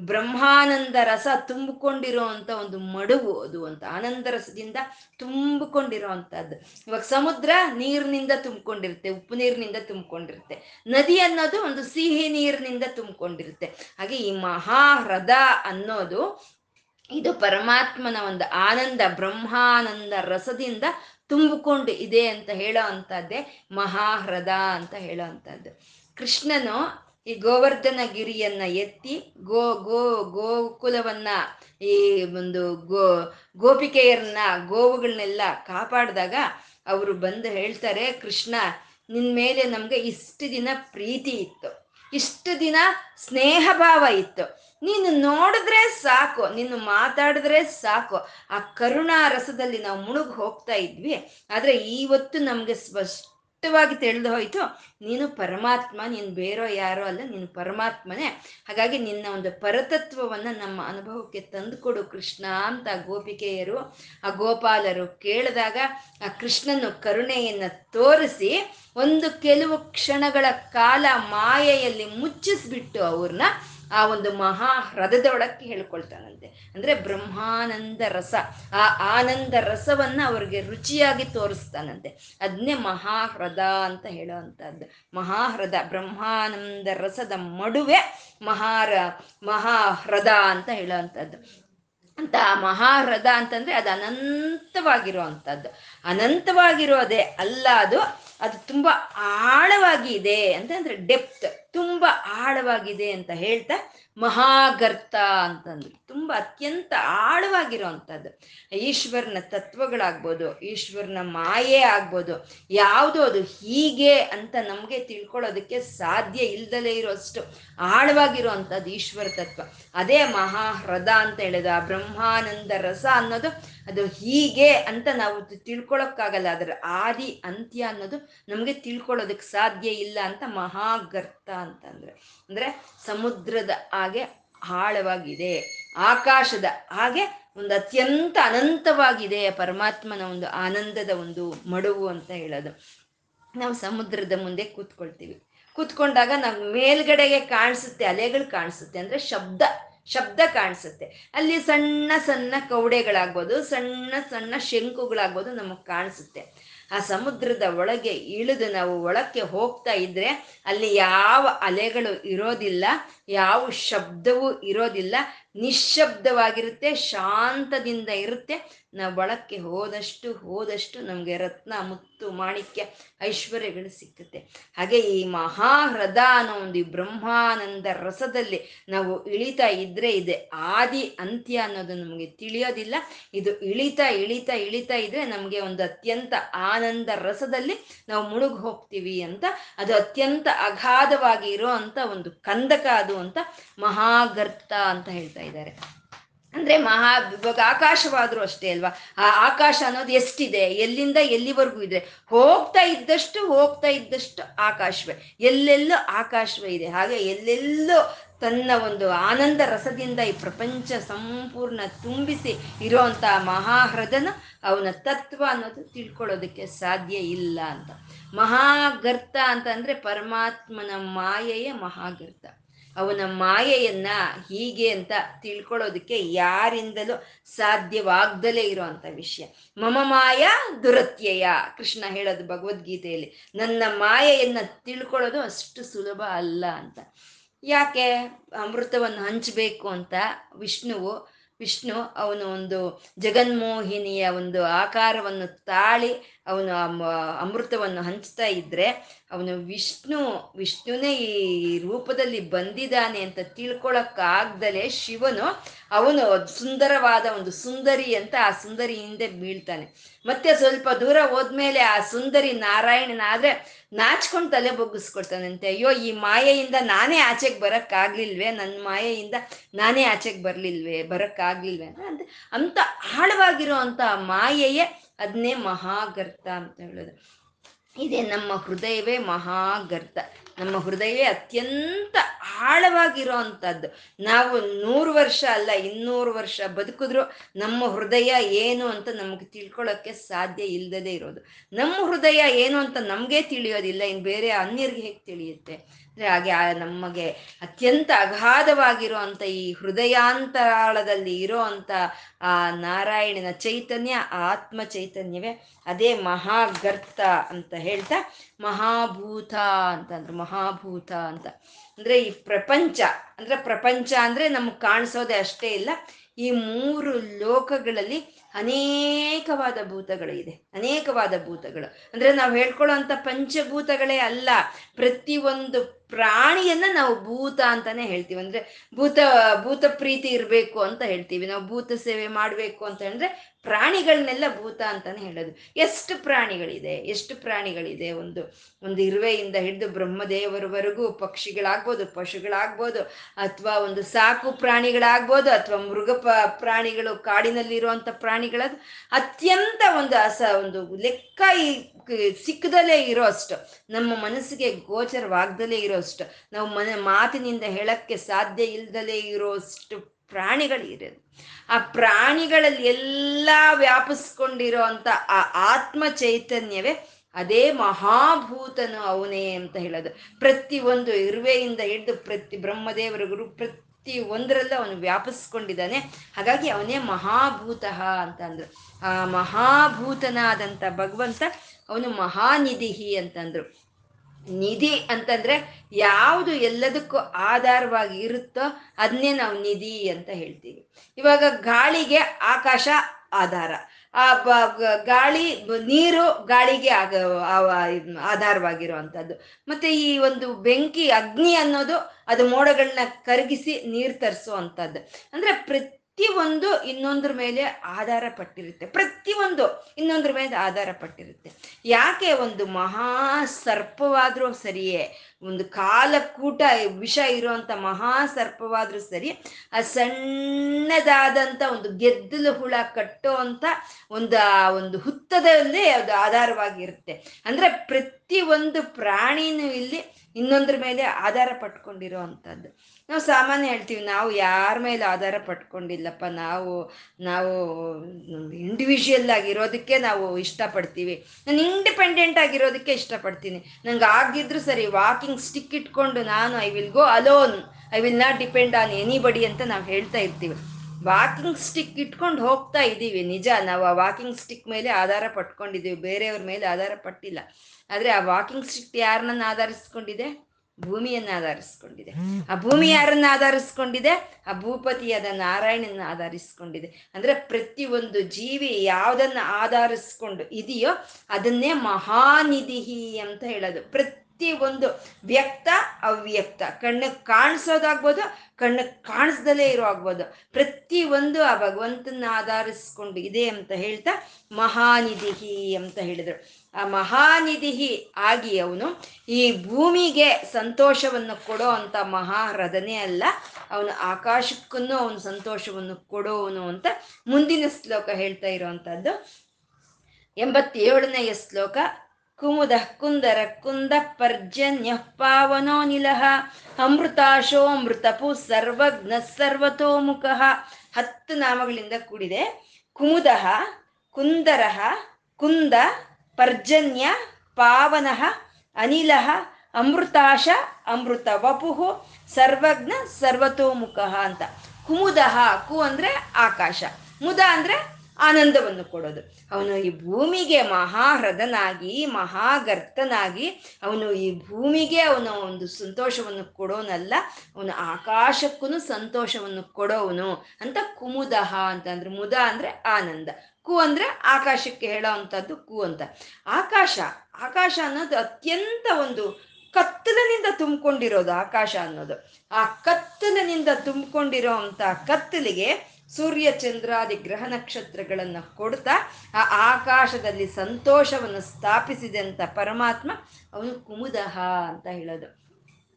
ಬ್ರಹ್ಮಾನಂದ ರಸ ತುಂಬಿಕೊಂಡಿರೋ ಅಂತ ಒಂದು ಮಡುವು ಅದು ಅಂತ ಆನಂದ ರಸದಿಂದ ತುಂಬಿಕೊಂಡಿರೋ ಅಂಥದ್ದು ಇವಾಗ ಸಮುದ್ರ ನೀರಿನಿಂದ ತುಂಬಿಕೊಂಡಿರುತ್ತೆ, ಉಪ್ಪು ನೀರಿನಿಂದ ತುಂಬಿಕೊಂಡಿರುತ್ತೆ. ನದಿ ಅನ್ನೋದು ಒಂದು ಸಿಹಿ ನೀರಿನಿಂದ ತುಂಬಿಕೊಂಡಿರುತ್ತೆ. ಹಾಗೆ ಈ ಮಹಾಹ್ರದ ಅನ್ನೋದು ಇದು ಪರಮಾತ್ಮನ ಒಂದು ಆನಂದ, ಬ್ರಹ್ಮಾನಂದ ರಸದಿಂದ ತುಂಬಿಕೊಂಡು ಇದೆ ಅಂತ ಹೇಳೋ ಅಂಥದ್ದೇ ಮಹಾಹ್ರದ ಅಂತ ಹೇಳೋ ಅಂಥದ್ದು. ಕೃಷ್ಣನು ಈ ಗೋವರ್ಧನ ಗಿರಿಯನ್ನ ಎತ್ತಿ ಗೋ ಗೋ, ಗೋಕುಲವನ್ನ ಈ ಒಂದು ಗೋ, ಗೋಪಿಕೆಯರನ್ನ ಗೋವುಗಳನ್ನೆಲ್ಲ ಕಾಪಾಡಿದಾಗ ಅವರು ಬಂದು ಹೇಳ್ತಾರೆ, ಕೃಷ್ಣ, ನಿನ್ ಮೇಲೆ ನಮ್ಗೆ ಇಷ್ಟು ದಿನ ಪ್ರೀತಿ ಇತ್ತು. ಇಷ್ಟು ದಿನ ಸ್ನೇಹ ಭಾವ ಇತ್ತು. ನೀನು ನೋಡಿದ್ರೆ ಸಾಕು, ನೀನು ಮಾತಾಡಿದ್ರೆ ಸಾಕು. ಆ ಕರುಣಾ ರಸದಲ್ಲಿ ನಾವು ಮುಳುಗ್ ಹೋಗ್ತಾ ಇದ್ವಿ. ಆದ್ರೆ ಇವತ್ತು ನಮ್ಗೆ ಸ್ಪಷ್ಟವಾಗಿ ತಿಳಿದು ಹೋಯ್ತು, ನೀನು ಪರಮಾತ್ಮ, ನೀನು ಬೇರೋ ಯಾರೋ ಅಲ್ಲ, ನೀನು ಪರಮಾತ್ಮನೇ. ಹಾಗಾಗಿ ನಿನ್ನ ಒಂದು ಪರತತ್ವವನ್ನ ನಮ್ಮ ಅನುಭವಕ್ಕೆ ತಂದುಕೊಡು ಕೃಷ್ಣ ಅಂತ ಗೋಪಿಕೆಯರು, ಆ ಗೋಪಾಲರು ಕೇಳಿದಾಗ ಆ ಕೃಷ್ಣನು ಕರುಣೆಯನ್ನ ತೋರಿಸಿ ಒಂದು ಕೆಲವು ಕ್ಷಣಗಳ ಕಾಲ ಮಾಯೆಯಲ್ಲಿ ಮುಚ್ಚಿಸ್ಬಿಟ್ಟು ಅವ್ರನ್ನ ಆ ಒಂದು ಮಹಾ ಹೃದಯದೊಳಕ್ಕೆ ಹೇಳ್ಕೊಳ್ತಾನಂತೆ. ಅಂದ್ರೆ ಬ್ರಹ್ಮಾನಂದ ರಸ. ಆ ಆನಂದ ರಸವನ್ನ ಅವ್ರಿಗೆ ರುಚಿಯಾಗಿ ತೋರಿಸ್ತಾನಂತೆ. ಅದನ್ನೇ ಮಹಾಹ್ರದ ಅಂತ ಹೇಳುವಂಥದ್ದು. ಮಹಾಹ್ರದ ಬ್ರಹ್ಮಾನಂದ ರಸದ ಮಡುವೆ ಮಹಾರ ಮಹಾಹ್ರದ ಅಂತ ಹೇಳುವಂಥದ್ದು. ಅಂತ ಮಹಾಹ್ರದ ಅಂತಂದ್ರೆ ಅದು ಅನಂತವಾಗಿರುವಂಥದ್ದು. ಅನಂತವಾಗಿರೋದೇ ಅಲ್ಲ ಅದು ಅದು ತುಂಬ ಆಳವಾಗಿ ಇದೆ ಅಂತಂದ್ರೆ ಡೆಪ್ತ್ ತುಂಬ ಆಳವಾಗಿದೆ ಅಂತ ಹೇಳ್ತಾ ಮಹಾಗರ್ತ ಅಂತಂದ್ರು ತುಂಬ ಅತ್ಯಂತ ಆಳವಾಗಿರುವಂಥದ್ದು. ಈಶ್ವರನ ತತ್ವಗಳಾಗ್ಬೋದು, ಈಶ್ವರನ ಮಾಯೆ ಆಗ್ಬೋದು, ಯಾವುದು ಅದು ಹೀಗೆ ಅಂತ ನಮಗೆ ತಿಳ್ಕೊಳ್ಳೋದಕ್ಕೆ ಸಾಧ್ಯ ಇಲ್ದಲೇ ಇರೋಷ್ಟು ಆಳವಾಗಿರುವಂಥದ್ದು ಈಶ್ವರ ತತ್ವ. ಅದೇ ಮಹಾ ಹೃದ ಅಂತ ಹೇಳೋದು ಆ ಬ್ರಹ್ಮಾನಂದ ರಸ ಅನ್ನೋದು ಅದು ಹೀಗೆ ಅಂತ ನಾವು ತಿಳ್ಕೊಳಕ್ಕಾಗಲ್ಲ ಅದರ ಆದಿ, ಅಂತ್ಯ ಅನ್ನೋದು ನಮಗೆ ತಿಳ್ಕೊಳ್ಳೋದಕ್ಕೆ ಸಾಧ್ಯ ಇಲ್ಲ ಅಂತ ಮಹಾಗರ್ತ ಅಂತಂದ್ರೆ, ಅಂದ್ರೆ ಸಮುದ್ರದ ಹಾಗೆ ಆಳವಾಗಿದೆ, ಆಕಾಶದ ಹಾಗೆ ಒಂದು ಅತ್ಯಂತ ಅನಂತವಾಗಿದೆ, ಪರಮಾತ್ಮನ ಒಂದು ಆನಂದದ ಒಂದು ಮಡುವು ಅಂತ ಹೇಳೋದು. ನಾವು ಸಮುದ್ರದ ಮುಂದೆ ಕೂತ್ಕೊಳ್ತೀವಿ. ಕೂತ್ಕೊಂಡಾಗ ನಾವು ಮೇಲ್ಗಡೆಗೆ ಕಾಣಿಸುತ್ತೆ, ಅಲೆಗಳು ಕಾಣಿಸುತ್ತೆ, ಅಂದ್ರೆ ಶಬ್ದ ಶಬ್ದ ಕಾಣಿಸುತ್ತೆ. ಅಲ್ಲಿ ಸಣ್ಣ ಸಣ್ಣ ಕೌಡೆಗಳಾಗ್ಬೋದು, ಸಣ್ಣ ಸಣ್ಣ ಶಂಕುಗಳಾಗ್ಬೋದು ನಮಗೆ ಕಾಣಿಸುತ್ತೆ. ಆ ಸಮುದ್ರದ ಒಳಗೆ ಇಳಿದು ನಾವು ಒಳಕ್ಕೆ ಹೋಗ್ತಾ ಇದ್ರೆ ಅಲ್ಲಿ ಯಾವ ಅಲೆಗಳು ಇರೋದಿಲ್ಲ. ಯಾವ ಶಬ್ದವೂ ಇರೋದಿಲ್ಲ, ನಿಶ್ಶಬ್ದವಾಗಿರುತ್ತೆ, ಶಾಂತದಿಂದ ಇರುತ್ತೆ. ನಾವು ಬಳಕ್ಕೆ ಹೋದಷ್ಟು ಹೋದಷ್ಟು ನಮಗೆ ರತ್ನ, ಮುತ್ತು, ಮಾಣಿಕ್ಯ, ಐಶ್ವರ್ಯಗಳು ಸಿಕ್ಕುತ್ತೆ. ಹಾಗೆ ಈ ಮಹಾಹೃದ ಅನ್ನೋ ಒಂದು ಬ್ರಹ್ಮಾನಂದ ರಸದಲ್ಲಿ ನಾವು ಇಳಿತಾ ಇದ್ರೆ ಇದೆ. ಆದಿ, ಅಂತ್ಯ ಅನ್ನೋದು ನಮಗೆ ತಿಳಿಯೋದಿಲ್ಲ. ಇದು ಇಳಿತಾ ಇಳಿತಾ ಇಳಿತಾ ಇದ್ರೆ ನಮಗೆ ಒಂದು ಅತ್ಯಂತ ಆನಂದ ರಸದಲ್ಲಿ ನಾವು ಮುಳುಗು ಹೋಗ್ತೀವಿ ಅಂತ, ಅದು ಅತ್ಯಂತ ಅಗಾಧವಾಗಿ ಇರೋ ಒಂದು ಕಂದಕ ಅದು. ಅಂತ ಮಹಾಗರ್ತ ಅಂತ ಹೇಳ್ತಾ ಇದ್ದಾರೆ. ಅಂದ್ರೆ ಮಹಾ ಇವಾಗ ಆಕಾಶವಾದ್ರೂ ಅಷ್ಟೇ ಅಲ್ವಾ? ಆ ಆಕಾಶ ಅನ್ನೋದು ಎಷ್ಟಿದೆ? ಎಲ್ಲಿಂದ ಎಲ್ಲಿವರೆಗೂ ಇದೆ? ಹೋಗ್ತಾ ಇದ್ದಷ್ಟು ಹೋಗ್ತಾ ಇದ್ದಷ್ಟು ಆಕಾಶವೇ. ಎಲ್ಲೆಲ್ಲೋ ಆಕಾಶವೇ ಇದೆ. ಹಾಗೆ ಎಲ್ಲೆಲ್ಲೋ ತನ್ನ ಒಂದು ಆನಂದ ರಸದಿಂದ ಈ ಪ್ರಪಂಚ ಸಂಪೂರ್ಣ ತುಂಬಿಸಿ ಇರೋಂಥ ಮಹಾಹೃದನ ಅವನ ತತ್ವ ಅನ್ನೋದು ತಿಳ್ಕೊಳ್ಳೋದಕ್ಕೆ ಸಾಧ್ಯ ಇಲ್ಲ ಅಂತ. ಮಹಾಗರ್ತ ಅಂತ ಅಂದ್ರೆ ಪರಮಾತ್ಮನ ಮಾಯೆಯೇ ಮಹಾಗರ್ತ. ಅವನ ಮಾಯೆಯನ್ನ ಹೀಗೆ ಅಂತ ತಿಳ್ಕೊಳ್ಳೋದಕ್ಕೆ ಯಾರಿಂದಲೂ ಸಾಧ್ಯವಾಗ್ದಲೇ ಇರುವಂತ ವಿಷಯ. ಮಮ ಮಾಯ ದುರತ್ಯಯ. ಕೃಷ್ಣ ಹೇಳೋದು ಭಗವದ್ಗೀತೆಯಲ್ಲಿ. ನನ್ನ ಮಾಯೆಯನ್ನ ತಿಳ್ಕೊಳ್ಳೋದು ಅಷ್ಟು ಸುಲಭ ಅಲ್ಲ ಅಂತ. ಯಾಕೆ? ಅಮೃತವನ್ನು ಹಂಚಬೇಕು ಅಂತ ವಿಷ್ಣುವು, ವಿಷ್ಣು ಅವನು ಒಂದು ಜಗನ್ಮೋಹಿನಿಯ ಒಂದು ಆಕಾರವನ್ನು ತಾಳಿ ಅವನು ಅಮೃತವನ್ನು ಹಂಚ್ತಾ ಇದ್ರೆ ಅವನು ವಿಷ್ಣು, ವಿಷ್ಣುನೇ ಈ ರೂಪದಲ್ಲಿ ಬಂದಿದ್ದಾನೆ ಅಂತ ತಿಳ್ಕೊಳಕ್ಕಾಗ್ದಲೇ ಶಿವನು ಅವನು ಸುಂದರವಾದ ಒಂದು ಸುಂದರಿ ಅಂತ ಆ ಸುಂದರಿ ಹಿಂದೆ ಬೀಳ್ತಾನೆ. ಮತ್ತೆ ಸ್ವಲ್ಪ ದೂರ ಹೋದ್ಮೇಲೆ ಆ ಸುಂದರಿ ನಾರಾಯಣನ ಆದ್ರೆ ನಾಚ್ಕೊಂಡು ತಲೆ ಬೊಗ್ಗಿಸ್ಕೊಳ್ತಾನಂತೆ ಅಯ್ಯೋ, ಈ ಮಾಯೆಯಿಂದ ನಾನೇ ಆಚೆಗೆ ಬರಕ್ಕಾಗ್ಲಿಲ್ವೇ ನನ್ನ ಮಾಯೆಯಿಂದ ನಾನೇ ಆಚೆಗೆ ಬರ್ಲಿಲ್ವೇ? ಬರಕ್ಕಾಗ್ಲಿಲ್ವೇ ಅಂತ. ಆಳವಾಗಿರೋ ಅಂತ ಮಾಯೆಯೇ ಅದನ್ನೇ ಮಹಾಗರ್ತ ಅಂತ ಹೇಳೋದು. ಇದೆ ನಮ್ಮ ಹೃದಯವೇ ಮಹಾಗರ್ತ. ನಮ್ಮ ಹೃದಯವೇ ಅತ್ಯಂತ ಆಳವಾಗಿರೋ ಅಂಥದ್ದು. ನಾವು ನೂರು ವರ್ಷ ಅಲ್ಲ, ಇನ್ನೂರು ವರ್ಷ ಬದುಕಿದ್ರು ನಮ್ಮ ಹೃದಯ ಏನು ಅಂತ ನಮಗೆ ತಿಳ್ಕೊಳ್ಳೋಕ್ಕೆ ಸಾಧ್ಯ ಇಲ್ಲದೇ ಇರೋದು. ನಮ್ಮ ಹೃದಯ ಏನು ಅಂತ ನಮಗೆ ತಿಳಿಯೋದಿಲ್ಲ. ಇನ್ನು ಬೇರೆ ಅನ್ಯರಿಗೆ ಹೇಗೆ ತಿಳಿಯುತ್ತೆ? ಅಂದರೆ ಹಾಗೆ ಆ ನಮಗೆ ಅತ್ಯಂತ ಅಗಾಧವಾಗಿರೋ ಈ ಹೃದಯಾಂತರಾಳದಲ್ಲಿ ಇರೋ ಆ ನಾರಾಯಣನ ಚೈತನ್ಯ ಆತ್ಮ ಚೈತನ್ಯವೇ ಅದೇ ಮಹಾಗರ್ತ ಅಂತ ಹೇಳ್ತಾ ಮಹಾಭೂತ ಅಂತಂದ್ರು ಮಹಾಭೂತ ಅಂತ. ಅಂದ್ರೆ ಈ ಪ್ರಪಂಚ, ಅಂದ್ರೆ ಪ್ರಪಂಚ ಅಂದ್ರೆ ನಮ್ಗೆ ಕಾಣಿಸೋದೆ ಅಷ್ಟೇ ಇಲ್ಲ. ಈ ಮೂರು ಲೋಕಗಳಲ್ಲಿ ಅನೇಕವಾದ ಭೂತಗಳು ಇದೆ ಅನೇಕವಾದ ಭೂತಗಳು. ಅಂದ್ರೆ ನಾವು ಹೇಳ್ಕೊಳ್ಳೋ ಅಂತ ಪಂಚಭೂತಗಳೇ ಅಲ್ಲ. ಪ್ರತಿಯೊಂದು ಪ್ರಾಣಿಯನ್ನ ನಾವು ಭೂತ ಅಂತಾನೆ ಹೇಳ್ತೀವಿ. ಅಂದ್ರೆ ಭೂತ ಭೂತ ಪ್ರೀತಿ ಇರಬೇಕು ಅಂತ ಹೇಳ್ತೀವಿ. ನಾವು ಭೂತ ಸೇವೆ ಮಾಡಬೇಕು ಅಂತ ಹೇಳಿದ್ರೆ ಪ್ರಾಣಿಗಳನ್ನೆಲ್ಲ ಭೂತ ಅಂತಾನೆ ಹೇಳೋದು. ಎಷ್ಟು ಪ್ರಾಣಿಗಳಿದೆ? ಎಷ್ಟು ಪ್ರಾಣಿಗಳಿದೆ? ಒಂದು ಒಂದು ಇರುವೆಯಿಂದ ಹಿಡಿದು ಬ್ರಹ್ಮದೇವರವರೆಗೂ ಪಕ್ಷಿಗಳಾಗ್ಬೋದು, ಪಶುಗಳಾಗ್ಬೋದು, ಅಥವಾ ಒಂದು ಸಾಕು ಪ್ರಾಣಿಗಳಾಗ್ಬೋದು, ಅಥವಾ ಮೃಗ ಪ್ರಾಣಿಗಳು ಕಾಡಿನಲ್ಲಿರುವಂಥ ಅತ್ಯಂತ ಒಂದು ಅಸ ಒಂದು ಲೆಕ್ಕ ಈ ಸಿಕ್ಕದಲ್ಲೇ ಇರೋ ಅಷ್ಟು. ನಮ್ಮ ಮನಸ್ಸಿಗೆ ಗೋಚರವಾಗ್ದಲೇ ಇರೋ ಅಷ್ಟು. ನಾವು ಮನ ಮಾತಿನಿಂದ ಹೇಳಕ್ಕೆ ಸಾಧ್ಯ ಇಲ್ದಲೇ ಇರೋಷ್ಟು ಪ್ರಾಣಿಗಳಿರೋದು ಆ ಪ್ರಾಣಿಗಳಲ್ಲಿ ಎಲ್ಲ ವ್ಯಾಪಿಸ್ಕೊಂಡಿರೋ ಅಂತ ಆ ಆತ್ಮ ಚೈತನ್ಯವೇ ಅದೇ ಮಹಾಭೂತನು ಅವನೇ ಅಂತ ಹೇಳೋದು. ಪ್ರತಿ ಒಂದು ಇರುವೆಯಿಂದ ಹಿಡಿದು ಪ್ರತಿ ಬ್ರಹ್ಮದೇವರಿಗೂ ಪ್ರತಿ ಒಂದರಲ್ಲೂ ಅವನು ವ್ಯಾಪಿಸ್ಕೊಂಡಿದ್ದಾನೆ. ಹಾಗಾಗಿ ಅವನೇ ಮಹಾಭೂತ ಅಂತ ಅಂದ್ರು. ಆ ಮಹಾಭೂತನಾದಂಥ ಭಗವಂತ ಅವನು ಮಹಾನಿಧಿಹಿ ಅಂತಂದ್ರು ನಿಧಿ ಅಂತಂದ್ರೆ ಯಾವುದು ಎಲ್ಲದಕ್ಕೂ ಆಧಾರವಾಗಿ ಇರುತ್ತೋ ಅದನ್ನೇ ನಾವು ನಿಧಿ ಅಂತ ಹೇಳ್ತೀವಿ. ಇವಾಗ ಗಾಳಿಗೆ ಆಕಾಶ ಆಧಾರ. ಆ ಗಾಳಿ, ನೀರು ಗಾಳಿಗೆ ಆಗ ಆಧಾರವಾಗಿರುವಂಥದ್ದು. ಮತ್ತೆ ಈ ಒಂದು ಬೆಂಕಿ, ಅಗ್ನಿ ಅನ್ನೋದು ಅದು ಮೋಡಗಳನ್ನ ಕರಗಿಸಿ ನೀರು ತರಿಸುವಂಥದ್ದು. ಅಂದ್ರೆ ಪ್ರತಿ ಪ್ರತಿಯೊಂದು ಇನ್ನೊಂದ್ರ ಮೇಲೆ ಆಧಾರ ಪಟ್ಟಿರುತ್ತೆ ಪ್ರತಿಯೊಂದು ಇನ್ನೊಂದ್ರ ಮೇಲೆ ಆಧಾರ ಪಟ್ಟಿರುತ್ತೆ ಯಾಕೆ ಒಂದು ಮಹಾ ಸರ್ಪವಾದ್ರೂ ಸರಿಯೇ, ಒಂದು ಕಾಲಕೂಟ ವಿಷ ಇರುವಂತ ಮಹಾ ಸರ್ಪವಾದ್ರೂ ಸರಿ ಆ ಸಣ್ಣದಾದಂತ ಒಂದು ಗೆದ್ದಲು ಹುಳ ಕಟ್ಟೋ ಅಂತ ಒಂದು ಒಂದು ಹುತ್ತದಲ್ಲಿ ಅದು ಆಧಾರವಾಗಿರುತ್ತೆ. ಅಂದ್ರೆ ಪ್ರತಿ ಒಂದು ಪ್ರಾಣಿನೂ ಇಲ್ಲಿ ಇನ್ನೊಂದ್ರ ಮೇಲೆ ಆಧಾರ ಪಟ್ಕೊಂಡಿರೋ ಅಂಥದ್ದು ನಾವು ಸಾಮಾನ್ಯ ಹೇಳ್ತೀವಿ, ನಾವು ಯಾರ ಮೇಲೆ ಆಧಾರ ಪಟ್ಕೊಂಡಿಲ್ಲಪ್ಪ, ನಾವು ನಾವು ಇಂಡಿವಿಜುವಲ್ ಆಗಿರೋದಕ್ಕೆ ನಾವು ಇಷ್ಟಪಡ್ತೀವಿ. ನಾನು ಇಂಡಿಪೆಂಡೆಂಟ್ ಆಗಿರೋದಕ್ಕೆ ಇಷ್ಟಪಡ್ತೀನಿ. ನಂಗೆ ಆಗಿದ್ರು ಸರಿ ವಾಕಿಂಗ್ ಸ್ಟಿಕ್ ಇಟ್ಕೊಂಡು ನಾನು I will go alone I will not depend on anybody ಅಂತ ನಾವು ಹೇಳ್ತಾ ಇರ್ತೀವಿ. ವಾಕಿಂಗ್ ಸ್ಟಿಕ್ ಇಟ್ಕೊಂಡು ಹೋಗ್ತಾ ಇದ್ದೀವಿ ನಿಜ. ನಾವು ಆ ವಾಕಿಂಗ್ ಸ್ಟಿಕ್ ಮೇಲೆ ಆಧಾರ ಪಟ್ಕೊಂಡಿದ್ದೀವಿ ಬೇರೆಯವ್ರ ಮೇಲೆ ಆಧಾರ ಪಟ್ಟಿಲ್ಲ. ಆದರೆ ಆ ವಾಕಿಂಗ್ ಸ್ಟಿಕ್ ಯಾರನ್ನ ಆಧರಿಸ್ಕೊಂಡಿದೆ? ಭೂಮಿಯನ್ನ ಆಧರಿಸ್ಕೊಂಡಿದೆ. ಆ ಭೂಮಿ ಯಾರನ್ನ ಆಧರಿಸ್ಕೊಂಡಿದೆ? ಆ ಭೂಪತಿಯಾದ ನಾರಾಯಣನ ಆಧರಿಸ್ಕೊಂಡಿದೆ. ಅಂದ್ರೆ ಪ್ರತಿ ಒಂದು ಜೀವಿ ಯಾವುದನ್ನ ಆಧರಿಸ್ಕೊಂಡು ಇದೆಯೋ ಅದನ್ನೇ ಮಹಾನಿಧಿ ಅಂತ ಹೇಳೋದು. ಪ್ರತಿ ಒಂದು ವ್ಯಕ್ತ, ಅವ್ಯಕ್ತ. ಕಣ್ಣು ಕಾಣಿಸೋದಾಗ್ಬೋದು, ಕಣ್ಣು ಕಾಣಿಸ್ದಲೇ ಇರೋ ಆಗ್ಬೋದು ಪ್ರತಿ ಒಂದು ಆ ಭಗವಂತನ ಆಧರಿಸ್ಕೊಂಡು ಇದೆ ಅಂತ ಹೇಳ್ತಾ ಮಹಾನಿಧಿ ಅಂತ ಹೇಳಿದ್ರು. ಆ ಮಹಾನಿಧಿ ಆಗಿ ಅವನು ಈ ಭೂಮಿಗೆ ಸಂತೋಷವನ್ನು ಕೊಡೋ ಅಂತ ಮಹಾರಥನೇ ಅಲ್ಲ, ಅವನು ಆಕಾಶಕ್ಕೂ ಅವನು ಸಂತೋಷವನ್ನು ಕೊಡೋವನು ಅಂತ ಮುಂದಿನ ಶ್ಲೋಕ ಹೇಳ್ತಾ ಇರುವಂತಹದ್ದು ಎಂಬತ್ತೇಳನೆಯ ಶ್ಲೋಕ, ಕುಮುದ ಕುಂದರ ಕುಂದ ಪರ್ಜನ್ಯ ಪಾವನೋ ನಿಲಹ, ಅಮೃತಾಶೋ ಅಮೃತಪು ಸರ್ವಜ್ಞ ಸರ್ವತೋಮುಖ, ಹತ್ತು ನಾಮಗಳಿಂದ ಕೂಡಿದೆ. ಕುಮುದಹ ಕುಂದರಃ, ಕುಂದ ಪರ್ಜನ್ಯ, ಪಾವನಃ, ಅನಿಲಃ, ಅಮೃತಾಶ, ಅಮೃತ ವಪುಹು ಸರ್ವಜ್ಞ, ಸರ್ವತೋಮುಖ ಅಂತ. ಕುಮುದಹ ಕು ಅಂದ್ರೆ ಆಕಾಶ. ಮುದ ಅಂದ್ರೆ ಆನಂದವನ್ನು ಕೊಡೋದು. ಅವನು ಈ ಭೂಮಿಗೆ ಮಹಾಹೃದನಾಗಿ ಮಹಾಗರ್ತನಾಗಿ, ಅವನು ಈ ಭೂಮಿಗೆ ಅವನು ಒಂದು ಸಂತೋಷವನ್ನು ಕೊಡೋನಲ್ಲ, ಅವನು ಆಕಾಶಕ್ಕೂ ಸಂತೋಷವನ್ನು ಕೊಡೋವನು ಅಂತ ಕುಮುದಹ ಅಂತಂದ್ರೆ ಮುದ ಅಂದ್ರೆ ಆನಂದ. ಕು ಅಂದ್ರೆ ಆಕಾಶಕ್ಕೆ ಹೇಳೋ ಅಂಥದ್ದು ಕು ಅಂತ. ಆಕಾಶ ಆಕಾಶ ಅನ್ನೋದು ಅತ್ಯಂತ ಒಂದು ಕತ್ತಲಿನಿಂದ ತುಂಬಿಕೊಂಡಿರೋದು ಆಕಾಶ ಅನ್ನೋದು. ಆ ಕತ್ತಲಿನಿಂದ ತುಂಬಿಕೊಂಡಿರೋ ಅಂತ ಕತ್ತಲಿಗೆ ಸೂರ್ಯ ಚಂದ್ರಾದಿ ಗ್ರಹ ನಕ್ಷತ್ರಗಳನ್ನು ಕೊಡ್ತಾ ಆ ಆಕಾಶದಲ್ಲಿ ಸಂತೋಷವನ್ನು ಸ್ಥಾಪಿಸಿದೆ ಅಂತ ಪರಮಾತ್ಮ ಅವನು ಕುಮುದಹ ಅಂತ ಹೇಳೋದು.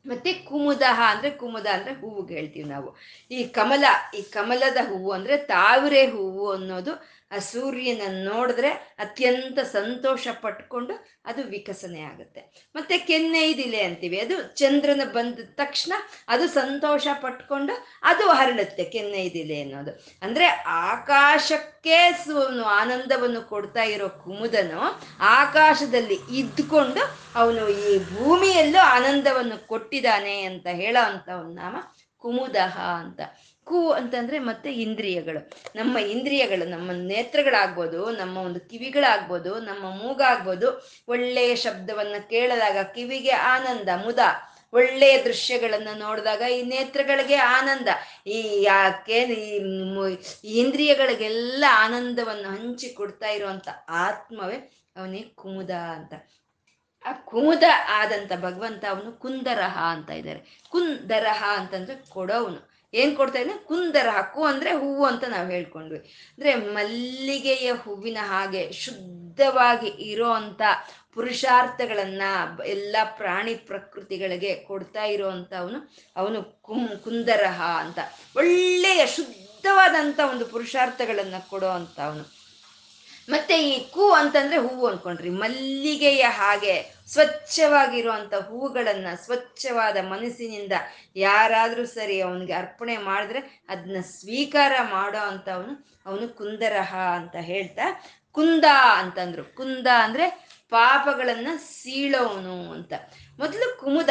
ಮತ್ತೆ ಕುಮುದಹ ಅಂದ್ರೆ ಕುಮುದ ಅಂದ್ರೆ ಹೂವುಗೆ ಹೇಳ್ತೀವಿ ನಾವು. ಈ ಕಮಲ, ಈ ಕಮಲದ ಹೂವು ಅಂದ್ರೆ ತಾವರೆ ಹೂವು ಅನ್ನೋದು ಆ ಸೂರ್ಯನ ನೋಡಿದ್ರೆ ಅತ್ಯಂತ ಸಂತೋಷ ಪಟ್ಕೊಂಡು ಅದು ವಿಕಸನೆ ಆಗುತ್ತೆ. ಮತ್ತೆ ಕೆನ್ನೈದಿಲೆ ಅಂತೀವಿ, ಅದು ಚಂದ್ರನ ಬಂದ ತಕ್ಷಣ ಅದು ಸಂತೋಷ ಪಟ್ಕೊಂಡು ಅದು ಹರಡುತ್ತೆ ಕೆನ್ನೈದಿಲೆ ಅನ್ನೋದು. ಅಂದ್ರೆ ಆಕಾಶಕ್ಕೆ ಆನಂದವನ್ನು ಕೊಡ್ತಾ ಇರೋ ಕುಮುದನು ಆಕಾಶದಲ್ಲಿ ಇದ್ಕೊಂಡು ಅವನು ಈ ಭೂಮಿಯಲ್ಲೂ ಆನಂದವನ್ನು ಕೊಟ್ಟಿದ್ದಾನೆ ಅಂತ ಹೇಳೋ ಅಂತ ಒಂದು ನಾಮ ಕುಮುದಹ ಅಂತ. ಕು ಅಂತಂದ್ರೆ ಮತ್ತೆ ಇಂದ್ರಿಯಗಳು. ನಮ್ಮ ಇಂದ್ರಿಯಗಳು, ನಮ್ಮ ನೇತ್ರಗಳಾಗ್ಬೋದು, ನಮ್ಮ ಒಂದು ಕಿವಿಗಳಾಗ್ಬೋದು, ನಮ್ಮ ಮೂಗಾಗ್ಬೋದು ಒಳ್ಳೆಯ ಶಬ್ದವನ್ನ ಕೇಳಿದಾಗ ಕಿವಿಗೆ ಆನಂದ, ಮುದ. ಒಳ್ಳೆಯ ದೃಶ್ಯಗಳನ್ನ ನೋಡಿದಾಗ ಈ ನೇತ್ರಗಳಿಗೆ ಆನಂದ. ಈ ಯಾಕೆ ಈ ಇಂದ್ರಿಯಗಳಿಗೆಲ್ಲ ಆನಂದವನ್ನು ಹಂಚಿ ಕೊಡ್ತಾ ಇರುವಂತ ಆತ್ಮವೇ ಅವನೇ ಕುಮುದ ಅಂತ. ಆ ಕುಮುದ ಆದಂತ ಭಗವಂತ ಅವನು ಕುಂದರಹ ಅಂತ ಇದ್ದಾರೆ. ಕುಂದರಹ ಅಂತಂದ್ರೆ ಕೊಡೋವನು. ಏನ್ ಕೊಡ್ತಾ ಇದ್ದೀನಿ ಕುಂದರ ಹಕ್ಕು ಅಂದ್ರೆ ಹೂವು ಅಂತ ನಾವು ಹೇಳ್ಕೊಂಡ್ವಿ. ಅಂದ್ರೆ ಮಲ್ಲಿಗೆಯ ಹೂವಿನ ಹಾಗೆ ಶುದ್ಧವಾಗಿ ಇರೋ ಅಂತ ಪುರುಷಾರ್ಥಗಳನ್ನ ಎಲ್ಲ ಪ್ರಾಣಿ ಪ್ರಕೃತಿಗಳಿಗೆ ಕೊಡ್ತಾ ಇರೋವಂಥ ಅವನು ಅವನು ಕುಂ ಕುಂದರಹ ಅಂತ. ಒಳ್ಳೆಯ ಶುದ್ಧವಾದಂಥ ಒಂದು ಪುರುಷಾರ್ಥಗಳನ್ನ ಕೊಡೋ ಅಂತ ಮತ್ತೆ ಈ ಕೂ ಅಂತಂದ್ರೆ ಹೂವು ಅನ್ಕೊಂಡ್ರಿ. ಮಲ್ಲಿಗೆಯ ಹಾಗೆ ಸ್ವಚ್ಛವಾಗಿರುವಂತ ಹೂಗಳನ್ನ ಸ್ವಚ್ಛವಾದ ಮನಸ್ಸಿನಿಂದ ಯಾರಾದ್ರೂ ಸರಿ ಅವನಿಗೆ ಅರ್ಪಣೆ ಮಾಡಿದ್ರೆ ಅದನ್ನ ಸ್ವೀಕಾರ ಮಾಡೋ ಅಂತ ಅವನು ಅವನು ಕುಂದರಹ ಅಂತ ಹೇಳ್ತಾ, ಕುಂದ ಅಂತಂದ್ರು. ಕುಂದ ಅಂದ್ರೆ ಪಾಪಗಳನ್ನ ಸೀಳೋವನು ಅಂತ. ಮೊದಲು ಕುಮುದ.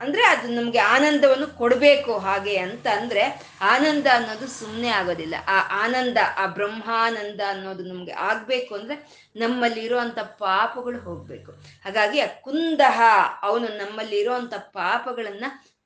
ಅಂದ್ರೆ ಅದು ನಮ್ಗೆ ಆನಂದವನ್ನು ಕೊಡಬೇಕು ಹಾಗೆ ಅಂತ ಅಂದ್ರೆ ಆನಂದ ಅನ್ನೋದು ಸುಮ್ಮನೆ ಆಗೋದಿಲ್ಲ. ಆ ಆನಂದ, ಆ ಬ್ರಹ್ಮಾನಂದ ಅನ್ನೋದು ನಮ್ಗೆ ಆಗ್ಬೇಕು ಅಂದ್ರೆ ನಮ್ಮಲ್ಲಿ ಇರುವಂತ ಪಾಪಗಳು ಹೋಗ್ಬೇಕು. ಹಾಗಾಗಿ ಆ ಕುಂದಹ, ಅವನು ನಮ್ಮಲ್ಲಿ ಇರುವಂತ ಪಾಪಗಳನ್ನ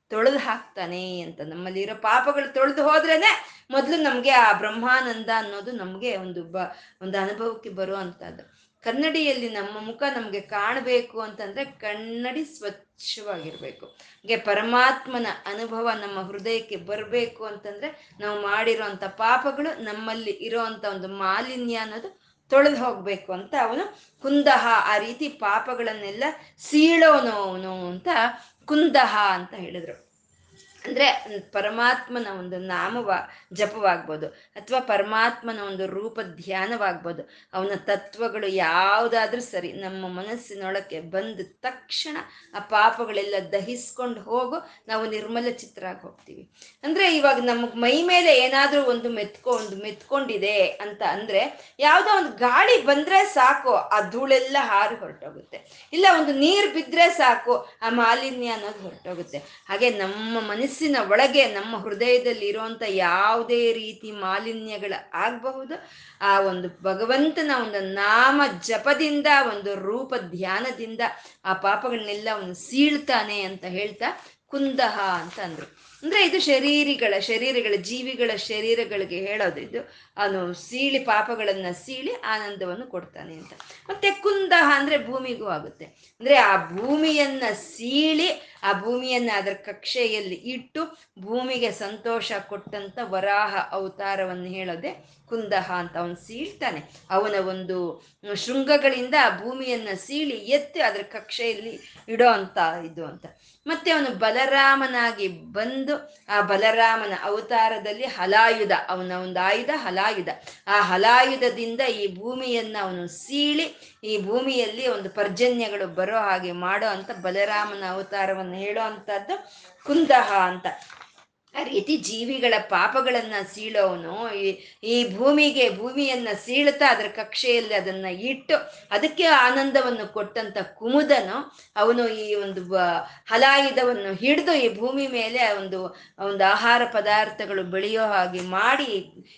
ತೊಳೆದು ಹಾಕ್ತಾನೆ ಅಂತ. ನಮ್ಮಲ್ಲಿ ಇರೋ ಪಾಪಗಳು ತೊಳೆದು ಹೋದ್ರೇನೆ ಮೊದಲು ನಮ್ಗೆ ಆ ಬ್ರಹ್ಮಾನಂದ ಅನ್ನೋದು ನಮ್ಗೆ ಒಂದು ಬ, ಒಂದು ಅನುಭವಕ್ಕೆ ಬರುವಂತದ್ದು ಕನ್ನಡಿಯಲ್ಲಿ ನಮ್ಮ ಮುಖ ನಮಗೆ ಕಾಣಬೇಕು ಅಂತಂದ್ರೆ ಕನ್ನಡಿ ಸ್ವಚ್ಛವಾಗಿರ್ಬೇಕು. ಹಾಗೆ ಪರಮಾತ್ಮನ ಅನುಭವ ನಮ್ಮ ಹೃದಯಕ್ಕೆ ಬರಬೇಕು ಅಂತಂದ್ರೆ ನಾವು ಮಾಡಿರೋಂಥ ಪಾಪಗಳು ನಮ್ಮಲ್ಲಿ ಇರೋವಂಥ ಒಂದು ಮಾಲಿನ್ಯ ಅನ್ನೋದು ತೊಳೆದು ಹೋಗ್ಬೇಕು ಅಂತ ಅವನು ಕುಂದಹ ಆ ರೀತಿ ಪಾಪಗಳನ್ನೆಲ್ಲ ಸೀಳೋನು ಅಂತ ಕುಂದಹ ಅಂತ ಹೇಳಿದ್ರು. ಅಂದ್ರೆ ಪರಮಾತ್ಮನ ಒಂದು ನಾಮವ, ಜಪವಾಗ್ಬೋದು ಅಥವಾ ಪರಮಾತ್ಮನ ಒಂದು ರೂಪ ಧ್ಯಾನವಾಗ್ಬೋದು. ಅವನ ತತ್ವಗಳು ಯಾವುದಾದ್ರೂ ಸರಿ ನಮ್ಮ ಮನಸ್ಸಿನೊಳಕ್ಕೆ ಬಂದ ತಕ್ಷಣ ಆ ಪಾಪಗಳೆಲ್ಲ ದಹಿಸ್ಕೊಂಡು ಹೋಗು, ನಾವು ನಿರ್ಮಲ ಚಿತ್ರ ಆಗಿ ಹೋಗ್ತೀವಿ. ಅಂದ್ರೆ ಇವಾಗ ನಮಗೆ ಮೈ ಮೇಲೆ ಏನಾದರೂ ಒಂದು ಮೆತ್ಕೊ, ಒಂದು ಮೆತ್ಕೊಂಡಿದೆ ಅಂತ ಅಂದ್ರೆ ಯಾವುದೋ ಒಂದು ಗಾಳಿ ಬಂದ್ರೆ ಸಾಕು, ಆ ಧೂಳೆಲ್ಲ ಹಾರಿ ಹೊರಟೋಗುತ್ತೆ. ಇಲ್ಲ ಒಂದು ನೀರು ಬಿದ್ರೆ ಸಾಕು, ಆ ಮಾಲಿನ್ಯ ಅನ್ನೋದು ಹೊರಟೋಗುತ್ತೆ. ಹಾಗೆ ನಮ್ಮ ಮನಸ್ಸು ಮನಸ್ಸಿನ ಒಳಗೆ ನಮ್ಮ ಹೃದಯದಲ್ಲಿ ಇರುವಂತ ಯಾವುದೇ ರೀತಿ ಮಾಲಿನ್ಯಗಳು ಆಗಬಹುದು, ಆ ಒಂದು ಭಗವಂತನ ಒಂದು ನಾಮ ಜಪದಿಂದ, ಒಂದು ರೂಪ ಧ್ಯಾನದಿಂದ ಆ ಪಾಪಗಳನ್ನೆಲ್ಲ ಅವನು ಸೀಳ್ತಾನೆ ಅಂತ ಹೇಳ್ತಾ ಕುಂದಹ ಅಂತ ಅಂದ್ರು. ಅಂದ್ರೆ ಇದು ಶರೀರಿಗಳ, ಶರೀರಗಳ ಜೀವಿಗಳ ಶರೀರಗಳಿಗೆ ಹೇಳೋದು ಇದು. ಅವನು ಸೀಳಿ ಪಾಪಗಳನ್ನ ಸೀಳಿ ಆನಂದವನ್ನು ಕೊಡ್ತಾನೆ ಅಂತ. ಮತ್ತೆ ಕುಂದಹ ಅಂದ್ರೆ ಭೂಮಿಗೂ ಆಗುತ್ತೆ. ಅಂದ್ರೆ ಆ ಭೂಮಿಯನ್ನ ಸೀಳಿ ಆ ಭೂಮಿಯನ್ನ ಅದರ ಕಕ್ಷೆಯಲ್ಲಿ ಇಟ್ಟು ಭೂಮಿಗೆ ಸಂತೋಷ ಕೊಟ್ಟಂತ ವರಾಹ ಅವತಾರವನ್ನು ಹೇಳೋದೆ ಕುಂದಹ ಅಂತ ಅವನು ಸೀಳ್ತಾನೆ. ಅವನ ಒಂದು ಶೃಂಗಗಳಿಂದ ಆ ಭೂಮಿಯನ್ನ ಸೀಳಿ ಎತ್ತಿ ಅದರ ಕಕ್ಷೆಯಲ್ಲಿ ಇಡೋ ಅಂತ ಇದು ಅಂತ. ಮತ್ತೆ ಅವನು ಬಲರಾಮನಾಗಿ ಬಂದು ಆ ಬಲರಾಮನ ಅವತಾರದಲ್ಲಿ ಹಲಾಯುಧ, ಅವನ ಒಂದು ಆಯುಧ ಹಲಾಯುಧ. ಆ ಹಲಾಯುಧದಿಂದ ಈ ಭೂಮಿಯನ್ನ ಅವನು ಸೀಳಿ ಈ ಭೂಮಿಯಲ್ಲಿ ಒಂದು ಪರ್ಜನ್ಯಗಳು ಬರೋ ಹಾಗೆ ಮಾಡೋ ಅಂತ ಬಲರಾಮನ ಅವತಾರವನ್ನು ಹೇಳೋ ಅಂತದ್ದು ಕುಂದಹ ಅಂತ. ಆ ರೀತಿ ಜೀವಿಗಳ ಪಾಪಗಳನ್ನ ಸೀಳೋನು, ಈ ಭೂಮಿಗೆ ಭೂಮಿಯನ್ನ ಸೀಳ್ತಾ ಅದರ ಕಕ್ಷೆಯಲ್ಲಿ ಅದನ್ನ ಇಟ್ಟು ಅದಕ್ಕೆ ಆನಂದವನ್ನು ಕೊಟ್ಟಂತ ಕುಮುದನು ಅವನು ಈ ಒಂದು ಹಲಾಯುಧವನ್ನು ಹಿಡಿದು ಈ ಭೂಮಿ ಮೇಲೆ ಒಂದು ಒಂದು ಆಹಾರ ಪದಾರ್ಥಗಳು ಬೆಳೆಯೋ ಹಾಗೆ ಮಾಡಿ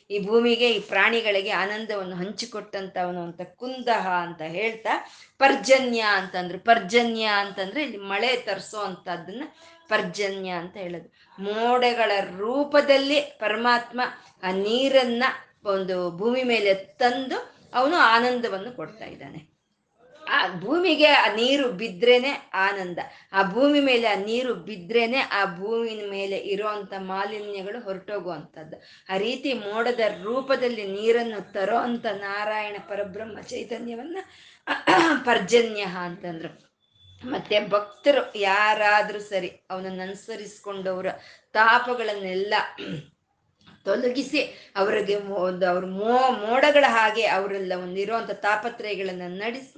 ಈ ಭೂಮಿಗೆ ಈ ಪ್ರಾಣಿಗಳಿಗೆ ಆನಂದವನ್ನು ಹಂಚಿಕೊಟ್ಟಂತ ಅವನು ಅಂತ ಕುಂದಹ ಅಂತ ಹೇಳ್ತಾ ಪರ್ಜನ್ಯ ಅಂತಂದ್ರು. ಪರ್ಜನ್ಯ ಅಂತಂದ್ರೆ ಇಲ್ಲಿ ಮಳೆ ತರಿಸೋ ಅಂತದನ್ನ ಪರ್ಜನ್ಯ ಅಂತ ಹೇಳೋದು. ಮೋಡಗಳ ರೂಪದಲ್ಲಿ ಪರಮಾತ್ಮ ಆ ನೀರನ್ನ ಒಂದು ಭೂಮಿ ಮೇಲೆ ತಂದು ಅವನು ಆನಂದವನ್ನು ಕೊಡ್ತಾ ಇದ್ದಾನೆ. ಆ ಭೂಮಿಗೆ ಆ ನೀರು ಬಿದ್ರೇನೆ ಆನಂದ. ಆ ಭೂಮಿ ಮೇಲೆ ಆ ನೀರು ಬಿದ್ರೇನೆ ಆ ಭೂಮಿ ಮೇಲೆ ಇರುವಂತ ಮಾಲಿನ್ಯಗಳು ಹೊರಟೋಗುವಂಥದ್ದು. ಆ ರೀತಿ ಮೋಡದ ರೂಪದಲ್ಲಿ ನೀರನ್ನು ತರೋ ಅಂತ ನಾರಾಯಣ ಪರಬ್ರಹ್ಮ ಚೈತನ್ಯವನ್ನ ಪರ್ಜನ್ಯ ಅಂತಂದ್ರು ಮತ್ತೆ ಭಕ್ತರು ಯಾರಾದ್ರೂ ಸರಿ ಅವನನ್ನು ಅನುಸರಿಸ್ಕೊಂಡವರ ತಾಪಗಳನ್ನೆಲ್ಲ ತೊಲಗಿಸಿ ಅವರಿಗೆ ಒಂದು ಅವ್ರ ಮೋ ಮೋಡಗಳ ಹಾಗೆ ಅವರೆಲ್ಲ ಒಂದಿರುವಂಥ ತಾಪತ್ರಯಗಳನ್ನು ನಡೆಸ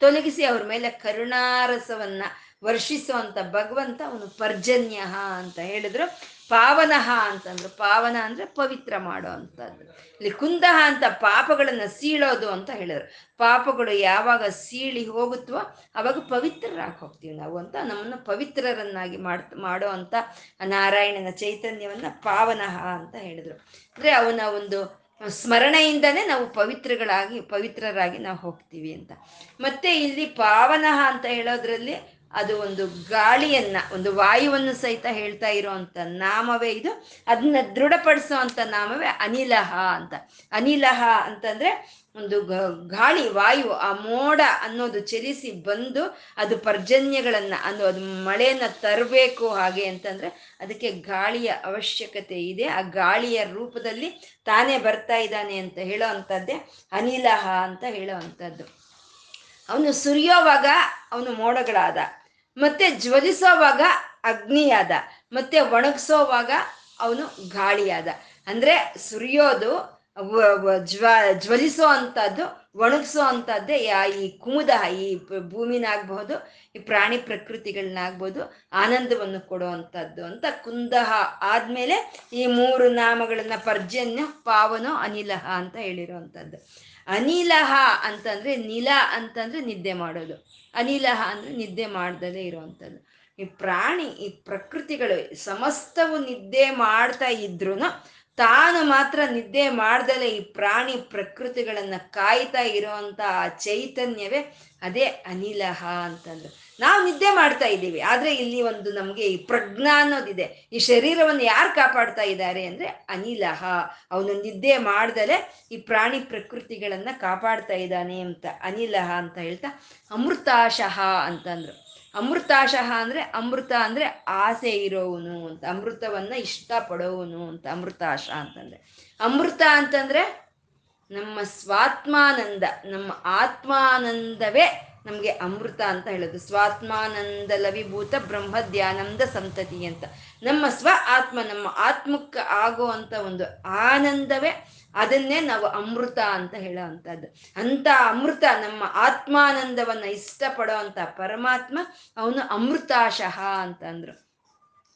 ತೊಲಗಿಸಿ ಅವ್ರ ಮೇಲೆ ಕರುಣಾರಸವನ್ನು ವರ್ಷಿಸುವಂತ ಭಗವಂತ ಅವನು ಪರ್ಜನ್ಯ ಅಂತ ಹೇಳಿದ್ರು. ಪಾವನಹ ಅಂತಂದ್ರು. ಪಾವನ ಅಂದ್ರೆ ಪವಿತ್ರ ಮಾಡೋ ಅಂತದ್ದು ಇಲ್ಲಿ ಕುಂದಹ ಅಂತ ಪಾಪಗಳನ್ನ ಸೀಳೋದು ಅಂತ ಹೇಳಿದ್ರು. ಪಾಪಗಳು ಯಾವಾಗ ಸೀಳಿ ಹೋಗುತ್ತೋ ಅವಾಗ ಪವಿತ್ರರಾಗಿ ಹೋಗ್ತೀವಿ ನಾವು ಅಂತ ನಮ್ಮನ್ನು ಪವಿತ್ರರನ್ನಾಗಿ ಮಾಡ್, ಮಾಡೋ ಅಂತ ನಾರಾಯಣನ ಚೈತನ್ಯವನ್ನ ಪಾವನಹ ಅಂತ ಹೇಳಿದ್ರು. ಅಂದ್ರೆ ಅವನ ಒಂದು ಸ್ಮರಣೆಯಿಂದನೇ ನಾವು ಪವಿತ್ರಗಳಾಗಿ, ಪವಿತ್ರರಾಗಿ ನಾವು ಹೋಗ್ತೀವಿ ಅಂತ. ಮತ್ತೆ ಇಲ್ಲಿ ಪಾವನಃ ಅಂತ ಹೇಳೋದ್ರಲ್ಲಿ ಅದು ಒಂದು ಗಾಳಿಯನ್ನ, ಒಂದು ವಾಯುವನ್ನು ಸಹಿತ ಹೇಳ್ತಾ ಇರೋವಂಥ ನಾಮವೇ ಇದು. ಅದನ್ನ ದೃಢಪಡಿಸೋ ಅಂತ ನಾಮವೇ ಅನಿಲಹ ಅಂತ. ಅನಿಲಹ ಅಂತಂದ್ರೆ ಒಂದು ಗಾಳಿ, ವಾಯು, ಆ ಮೋಡ ಅನ್ನೋದು ಚಲಿಸಿ ಬಂದು ಅದು ಪರ್ಜನ್ಯಗಳನ್ನ ಅನ್ನೋ ಅದು ಮಳೆಯನ್ನ ತರಬೇಕು ಹಾಗೆ ಅಂತಂದ್ರೆ ಅದಕ್ಕೆ ಗಾಳಿಯ ಅವಶ್ಯಕತೆ ಇದೆ. ಆ ಗಾಳಿಯ ರೂಪದಲ್ಲಿ ತಾನೇ ಬರ್ತಾ ಇದ್ದಾನೆ ಅಂತ ಹೇಳೋ ಅನಿಲಹ ಅಂತ ಹೇಳೋ ಅವನು ಸುರಿಯೋವಾಗ ಅವನು ಮೋಡಗಳಾದ. ಮತ್ತೆ ಜ್ವಲಿಸೋವಾಗ ಅಗ್ನಿಯಾದ, ಮತ್ತೆ ಒಣಗಿಸೋವಾಗ ಅವನು ಗಾಳಿಯಾದ. ಅಂದ್ರೆ ಸುರಿಯೋದು ಜ್ವ ಜ್ವಲಿಸೋ ಅಂಥದ್ದು ಒಣಗಿಸೋ ಅಂಥದ್ದೇ ಈ ಕುಮುದ, ಈ ಭೂಮಿನಾಗ್ಬಹುದು, ಈ ಪ್ರಾಣಿ ಪ್ರಕೃತಿಗಳನ್ನಾಗ್ಬೋದು ಆನಂದವನ್ನು ಕೊಡುವಂಥದ್ದು ಅಂತ ಕುಂದಹ ಆದ್ಮೇಲೆ ಈ ಮೂರು ನಾಮಗಳನ್ನ ಪರ್ಜನ್ಯ, ಪಾವನೋ, ಅನಿಲಹ ಅಂತ ಹೇಳಿರುವಂಥದ್ದು. ಅನಿಲಹ ಅಂತಂದ್ರೆ ನಿಲ ಅಂತಂದ್ರೆ ನಿದ್ದೆ ಮಾಡೋದು. ಅನಿಲಹ ಅಂದ್ರೆ ನಿದ್ದೆ ಮಾಡ್ದಲೇ ಇರುವಂಥದ್ದು. ಈ ಪ್ರಾಣಿ, ಈ ಪ್ರಕೃತಿಗಳು ಸಮಸ್ತವು ನಿದ್ದೆ ಮಾಡ್ತಾ ಇದ್ರು ತಾನು ಮಾತ್ರ ನಿದ್ದೆ ಮಾಡ್ದಲೇ ಈ ಪ್ರಾಣಿ ಪ್ರಕೃತಿಗಳನ್ನ ಕಾಯ್ತಾ ಇರುವಂತ ಆ ಚೈತನ್ಯವೇ ಅದೇ ಅನಿಲಹ ಅಂತಂದ್ರು. ನಾವು ನಿದ್ದೆ ಮಾಡ್ತಾ ಇದ್ದೀವಿ. ಆದ್ರೆ ಇಲ್ಲಿ ಒಂದು ನಮ್ಗೆ ಈ ಪ್ರಜ್ಞಾ ಅನ್ನೋದಿದೆ. ಈ ಶರೀರವನ್ನು ಯಾರು ಕಾಪಾಡ್ತಾ ಇದ್ದಾರೆ ಅಂದ್ರೆ ಅನಿಲಹ. ಅವನು ನಿದ್ದೆ ಮಾಡ್ದಲೆ ಈ ಪ್ರಾಣಿ ಪ್ರಕೃತಿಗಳನ್ನ ಕಾಪಾಡ್ತಾ ಇದ್ದಾನೆ ಅಂತ, ಅನಿಲಹ ಅಂತ ಹೇಳ್ತಾ ಅಮೃತಾಶಃ ಅಂತಂದ್ರು. ಅಮೃತಾಶಃ ಅಂದ್ರೆ ಅಮೃತ ಅಂದ್ರೆ ಆಸೆ ಇರೋವನು ಅಂತ, ಅಮೃತವನ್ನ ಇಷ್ಟಪಡೋವನು ಅಂತ, ಅಮೃತಾಶ ಅಂತಂದ್ರೆ. ಅಮೃತ ಅಂತಂದ್ರೆ ನಮ್ಮ ಸ್ವಾತ್ಮಾನಂದ, ನಮ್ಮ ಆತ್ಮಾನಂದವೇ ನಮಗೆ ಅಮೃತ ಅಂತ ಹೇಳೋದು. ಸ್ವಾತ್ಮಾನಂದ ಲವಿಭೂತ ಬ್ರಹ್ಮ ಧ್ಯಾನಂದ ಸಂತತಿ ಅಂತ. ನಮ್ಮ ಸ್ವ ಆತ್ಮ, ನಮ್ಮ ಆತ್ಮಕ್ಕೆ ಆಗುವಂತ ಒಂದು ಆನಂದವೇ ಅದನ್ನೇ ನಾವು ಅಮೃತ ಅಂತ ಹೇಳೋ ಅಂಥದ್ದು ಅಂತ ಅಮೃತ ನಮ್ಮ ಆತ್ಮಾನಂದವನ್ನು ಇಷ್ಟಪಡೋ ಅಂತ ಪರಮಾತ್ಮ ಅವನು ಅಮೃತಾಶಃ ಅಂತಂದ್ರು.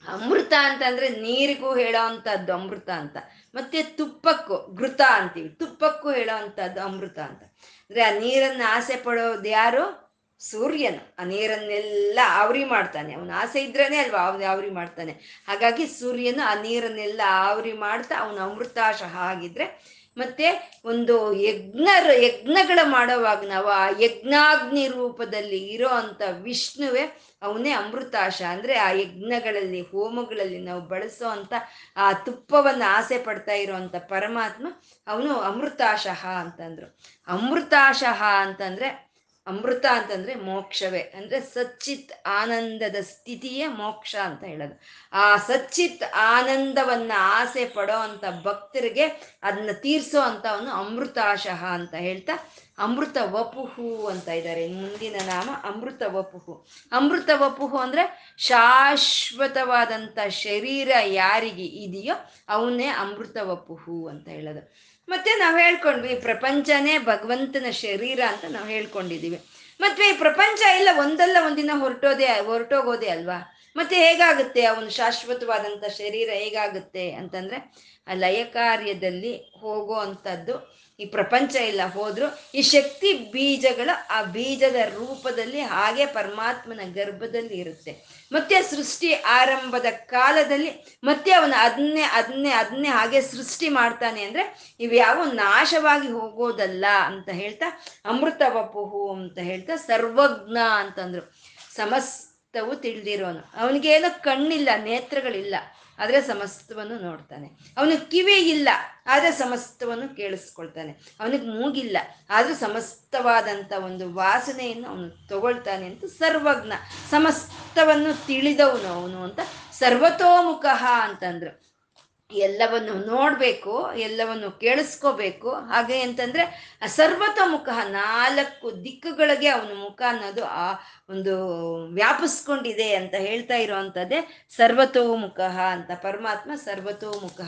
ಅಮೃತ ಅಂತಂದ್ರೆ ನೀರಿಗೂ ಹೇಳೋ ಅಂಥದ್ದು ಅಮೃತ ಅಂತ. ಮತ್ತೆ ತುಪ್ಪಕ್ಕೂ ಘೃತ ಅಂತೀವಿ. ತುಪ್ಪಕ್ಕೂ ಹೇಳೋ ಅಂಥದ್ದು ಅಮೃತ ಅಂತ. ಅಂದ್ರೆ ಆ ನೀರನ್ನ ಆಸೆ ಪಡೋದು ಯಾರು? ಸೂರ್ಯನು. ಆ ನೀರನ್ನೆಲ್ಲ ಆವರಿ ಮಾಡ್ತಾನೆ. ಅವನ ಆಸೆ ಇದ್ರೇನೆ ಅಲ್ವಾ ಅವನ ಆವರಿ ಮಾಡ್ತಾನೆ. ಹಾಗಾಗಿ ಸೂರ್ಯನು ಆ ನೀರನ್ನೆಲ್ಲ ಆವರಿ ಮಾಡ್ತಾ ಅವನ ಅಮೃತಾಶಃ ಆಗಿದ್ರೆ ಮತ್ತೆ ಒಂದು ಯಜ್ಞ, ಯಜ್ಞಗಳ ಮಾಡೋವಾಗ ನಾವು ಆ ಯಜ್ಞಾಗ್ನಿ ರೂಪದಲ್ಲಿ ಇರೋ ಅಂತ ವಿಷ್ಣುವೆ ಅವನೇ ಅಮೃತಾಶ. ಅಂದ್ರೆ ಆ ಯಜ್ಞಗಳಲ್ಲಿ, ಹೋಮಗಳಲ್ಲಿ ನಾವು ಬಳಸೋ ಅಂತ ಆ ತುಪ್ಪವನ್ನು ಆಸೆ ಪಡ್ತಾ ಇರೋವಂಥ ಪರಮಾತ್ಮ ಅವನು ಅಮೃತಾಶಃ ಅಂತಂದ್ರು. ಅಮೃತಾಶಃ ಅಂತಂದ್ರೆ ಅಮೃತ ಅಂತಂದ್ರೆ ಮೋಕ್ಷವೇ. ಅಂದ್ರೆ ಸಚ್ಚಿತ್ ಆನಂದದ ಸ್ಥಿತಿಯೇ ಮೋಕ್ಷ ಅಂತ ಹೇಳೋದು. ಆ ಸಚ್ಚಿತ್ ಆನಂದವನ್ನ ಆಸೆ ಪಡೋ ಅಂತ ಭಕ್ತರಿಗೆ ಅದನ್ನ ತೀರ್ಸೋ ಅಂತ ಅವನು ಅಮೃತಾಶಃ ಅಂತ ಹೇಳ್ತಾ ಅಮೃತ ವಪುಹು ಅಂತ ಇದ್ದಾರೆ. ಮುಂದಿನ ನಾಮ ಅಮೃತ ವಪುಹು. ಅಮೃತ ವಪುಹು ಅಂದ್ರೆ ಶಾಶ್ವತವಾದಂಥ ಶರೀರ ಯಾರಿಗೆ ಇದೆಯೋ ಅವನೇ ಅಮೃತ ವಪುಹು ಅಂತ ಹೇಳೋದು. ಮತ್ತೆ ನಾವು ಹೇಳ್ಕೊಂಡ್ವಿ ಪ್ರಪಂಚನೇ ಭಗವಂತನ ಶರೀರ ಅಂತ ನಾವು ಹೇಳ್ಕೊಂಡಿದೀವಿ. ಮತ್ತೆ ಈ ಪ್ರಪಂಚ ಎಲ್ಲ ಒಂದಲ್ಲ ಒಂದಿನ ಹೊರಟೋದೆ, ಹೊರಟೋಗೋದೆ ಅಲ್ವಾ? ಮತ್ತೆ ಹೇಗಾಗುತ್ತೆ? ಅವನು ಶಾಶ್ವತವಾದಂಥ ಶರೀರ ಹೇಗಾಗುತ್ತೆ ಅಂತಂದ್ರೆ, ಆ ಲಯ ಕಾರ್ಯದಲ್ಲಿ ಹೋಗೋ ಅಂಥದ್ದು ಈ ಪ್ರಪಂಚ ಎಲ್ಲ ಹೋದ್ರು, ಈ ಶಕ್ತಿ ಬೀಜಗಳು ಆ ಬೀಜದ ರೂಪದಲ್ಲಿ ಹಾಗೆ ಪರಮಾತ್ಮನ ಗರ್ಭದಲ್ಲಿ ಇರುತ್ತೆ. ಮತ್ತೆ ಸೃಷ್ಟಿ ಆರಂಭದ ಕಾಲದಲ್ಲಿ ಮತ್ತೆ ಅವನು ಅದನ್ನೇ ಅದನ್ನೇ ಅದನ್ನೇ ಹಾಗೆ ಸೃಷ್ಟಿ ಮಾಡ್ತಾನೆ ಅಂದ್ರೆ ಇವ್ಯಾವ ನಾಶವಾಗಿ ಹೋಗೋದಲ್ಲ ಅಂತ ಹೇಳ್ತಾ ಅಮೃತ ವಪುಹು ಅಂತ ಹೇಳ್ತಾ ಸರ್ವಜ್ಞ ಅಂತಂದ್ರು. ಸಮಸ್ತವು ತಿಳಿದಿರೋನು. ಅವನಿಗೇನೋ ಕಣ್ಣಿಲ್ಲ, ನೇತ್ರಗಳಿಲ್ಲ. ಆದರೆ ಸಮಸ್ತವನ್ನು ನೋಡ್ತಾನೆ. ಅವನಿಗೆ ಕಿವಿ ಇಲ್ಲ, ಆದರೆ ಸಮಸ್ತವನ್ನು ಕೇಳಿಸ್ಕೊಳ್ತಾನೆ. ಅವನಿಗೆ ಮೂಗಿಲ್ಲ, ಆದರೂ ಸಮಸ್ತವಾದಂಥ ಒಂದು ವಾಸನೆಯನ್ನು ಅವನು ತಗೊಳ್ತಾನೆ ಅಂತ ಸರ್ವಜ್ಞ. ಸಮಸ್ತವನ್ನು ತಿಳಿದವನು ಅವನು ಅಂತ ಸರ್ವತೋಮುಖ ಅಂತಂದ್ರು. ಎಲ್ಲವನ್ನು ನೋಡಬೇಕು, ಎಲ್ಲವನ್ನು ಕೇಳಿಸ್ಕೋಬೇಕು. ಹಾಗೆ ಅಂತಂದ್ರೆ ಸರ್ವತೋಮುಖ ನಾಲ್ಕು ದಿಕ್ಕುಗಳಿಗೆ ಅವನ ಮುಖ ಅನ್ನೋದು ಆ ಒಂದು ವ್ಯಾಪಿಸ್ಕೊಂಡಿದೆ ಅಂತ ಹೇಳ್ತಾ ಇರೋವಂಥದ್ದೇ ಸರ್ವತೋಮುಖ ಅಂತ. ಪರಮಾತ್ಮ ಸರ್ವತೋಮುಖ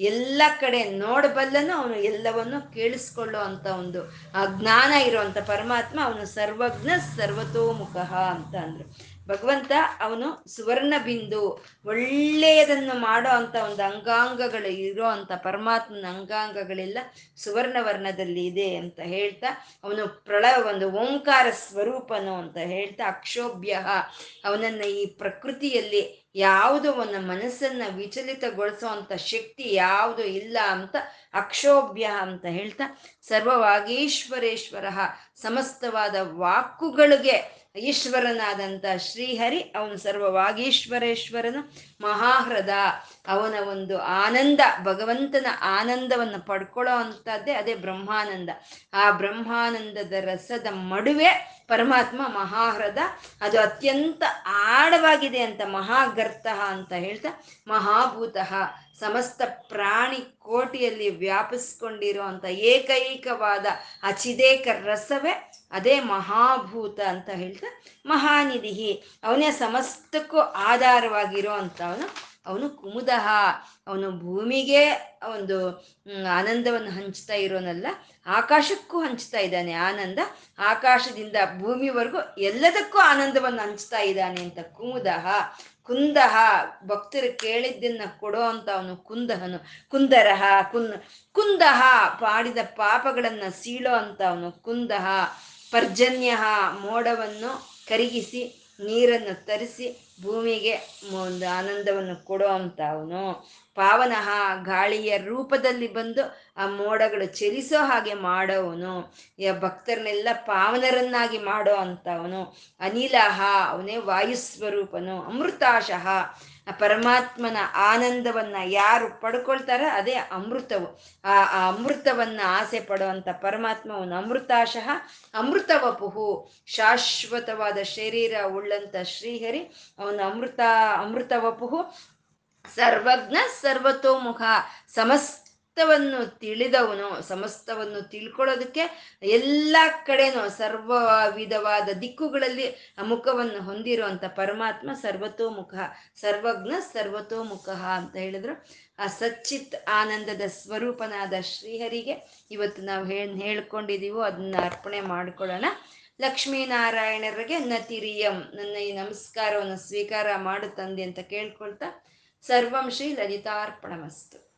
ಎಲ್ಲ ಕಡೆ ನೋಡಬಲ್ಲನು ಅವನು ಎಲ್ಲವನ್ನು ಕೇಳಿಸ್ಕೊಳ್ಳೋ ಅಂತ ಒಂದು, ಆ ಜ್ಞಾನ ಇರುವಂತ ಪರಮಾತ್ಮ ಅವನು ಸರ್ವಜ್ಞ ಸರ್ವತೋಮುಖ ಅಂತ ಅಂದ್ರು. ಭಗವಂತ ಅವನು ಸುವರ್ಣ ಬಿಂದು, ಒಳ್ಳೆಯದನ್ನು ಮಾಡೋ ಅಂತ ಒಂದು ಅಂಗಾಂಗಗಳು ಇರೋ ಅಂತ, ಪರಮಾತ್ಮನ ಅಂಗಾಂಗಗಳೆಲ್ಲ ಸುವರ್ಣ ವರ್ಣದಲ್ಲಿ ಇದೆ ಅಂತ ಹೇಳ್ತಾ, ಅವನು ಪ್ರಳ ಒಂದು ಓಂಕಾರ ಸ್ವರೂಪನು ಅಂತ ಹೇಳ್ತಾ, ಅಕ್ಷೋಭ್ಯ, ಅವನನ್ನ ಈ ಪ್ರಕೃತಿಯಲ್ಲಿ ಯಾವುದು ಒಂದು ಮನಸ್ಸನ್ನ ವಿಚಲಿತಗೊಳಿಸೋ ಅಂತ ಶಕ್ತಿ ಯಾವುದು ಇಲ್ಲ ಅಂತ ಅಕ್ಷೋಭ್ಯ ಅಂತ ಹೇಳ್ತಾ, ಸರ್ವವಾಗೀಶ್ವರೇಶ್ವರ ಸಮಸ್ತವಾದ ವಾಕುಗಳಿಗೆ ಈಶ್ವರನಾದಂಥ ಶ್ರೀಹರಿ ಅವನು ಸರ್ವವಾಗೀಶ್ವರೇಶ್ವರನ ಮಹಾಹೃದ ಅವನ ಒಂದು ಆನಂದ, ಭಗವಂತನ ಆನಂದವನ್ನು ಪಡ್ಕೊಳ್ಳೋ ಅಂಥದ್ದೇ ಅದೇ ಬ್ರಹ್ಮಾನಂದ. ಆ ಬ್ರಹ್ಮಾನಂದದ ರಸದ ಮಡುವೆ ಪರಮಾತ್ಮ ಮಹಾಹೃದ ಅದು ಅತ್ಯಂತ ಆಳವಾಗಿದೆ ಅಂತ ಮಹಾಗರ್ತ ಅಂತ ಹೇಳ್ತಾ, ಮಹಾಭೂತ ಸಮಸ್ತ ಪ್ರಾಣಿ ಕೋಟಿಯಲ್ಲಿ ವ್ಯಾಪಿಸ್ಕೊಂಡಿರೋ ಅಂತ ಏಕೈಕವಾದ ಅಚಿದೇಕ ರಸವೇ ಅದೇ ಮಹಾಭೂತ ಅಂತ ಹೇಳ್ತಾ ಮಹಾನಿಧಿ ಅವನೇ ಸಮಸ್ತಕ್ಕೂ ಆಧಾರವಾಗಿರೋ ಅಂತವನು ಅವನು ಕುಮುದಹ, ಅವನು ಭೂಮಿಗೆ ಒಂದು ಆನಂದವನ್ನು ಹಂಚ್ತಾ ಇರೋನಲ್ಲ, ಆಕಾಶಕ್ಕೂ ಹಂಚ್ತಾ ಇದ್ದಾನೆ. ಆನಂದ ಆಕಾಶದಿಂದ ಭೂಮಿವರೆಗೂ ಎಲ್ಲದಕ್ಕೂ ಆನಂದವನ್ನು ಹಂಚ್ತಾ ಇದ್ದಾನೆ ಅಂತ ಕುಮುದಹ. ಕುಂದಹ, ಭಕ್ತರು ಕೇಳಿದ್ದನ್ನ ಕೊಡೋ ಅಂತ ಅವನು ಕುಂದಹನು. ಕುಂದರಹ, ಕುನ್, ಕುಂದಹ ಪಾಡಿದ ಪಾಪಗಳನ್ನ ಸೀಳೋ ಅಂತ ಅವನು ಕುಂದಹ. ಪರ್ಜನ್ಯ ಮೋಡವನ್ನು ಕರಗಿಸಿ, ನೀರನ್ನು ತರಿಸಿ ಭೂಮಿಗೆ ಒಂದು ಆನಂದವನ್ನು ಕೊಡೋ ಅಂತ ಅವನು ಪಾವನಃ ಗಾಳಿಯ ರೂಪದಲ್ಲಿ ಬಂದು ಆ ಮೋಡಗಳು ಚಲಿಸೋ ಹಾಗೆ ಮಾಡೋವನು. ಭಕ್ತರನ್ನೆಲ್ಲ ಪಾವನರನ್ನಾಗಿ ಮಾಡೋ ಅಂತವನು ಅನಿಲಹ ಅವನೇ ವಾಯುಸ್ವರೂಪನು ಅಮೃತಾಶಃ ಆ ಪರಮಾತ್ಮನ ಆನಂದವನ್ನ ಯಾರು ಪಡ್ಕೊಳ್ತಾರ ಅದೇ ಅಮೃತವು. ಆ ಅಮೃತವನ್ನ ಆಸೆ ಪಡುವಂತ ಪರಮಾತ್ಮ ಅವನು ಅಮೃತಾಶಃ ಅಮೃತವಪುಹು. ಶಾಶ್ವತವಾದ ಶರೀರ ಉಳ್ಳಂತ ಶ್ರೀಹರಿ ಅವನು ಅಮೃತ, ಅಮೃತವಪುಹು. ಸರ್ವಜ್ಞ ಸರ್ವತೋಮುಖ ಸಮಸ್ತವನ್ನು ತಿಳಿದವನು, ಸಮಸ್ತವನ್ನು ತಿಳ್ಕೊಳ್ಳೋದಕ್ಕೆ ಎಲ್ಲ ಕಡೆನೂ ಸರ್ವ ವಿಧವಾದ ದಿಕ್ಕುಗಳಲ್ಲಿ ಮುಖವನ್ನು ಹೊಂದಿರುವಂಥ ಪರಮಾತ್ಮ ಸರ್ವತೋಮುಖ, ಸರ್ವಜ್ಞ ಸರ್ವತೋಮುಖ ಅಂತ ಹೇಳಿದ್ರು. ಆ ಸಚ್ಚಿತ್ ಆನಂದದ ಸ್ವರೂಪನಾದ ಶ್ರೀಹರಿಗೆ ಇವತ್ತು ನಾವು ಹೇಳ್ ಹೇಳ್ಕೊಂಡಿದೀವೋ, ಅದನ್ನ ಅರ್ಪಣೆ ಮಾಡ್ಕೊಳ್ಳೋಣ. ಲಕ್ಷ್ಮೀನಾರಾಯಣರಿಗೆ ನತಿರಿಯಂ, ನನ್ನ ಈ ನಮಸ್ಕಾರವನ್ನು ಸ್ವೀಕಾರ ಮಾಡು ತಂದೆ ಅಂತ ಕೇಳ್ಕೊಳ್ತಾ ಸರ್ವಂ ಶ್ರೀ ಲಲಿತಾರ್ಪಣಮಸ್ತು.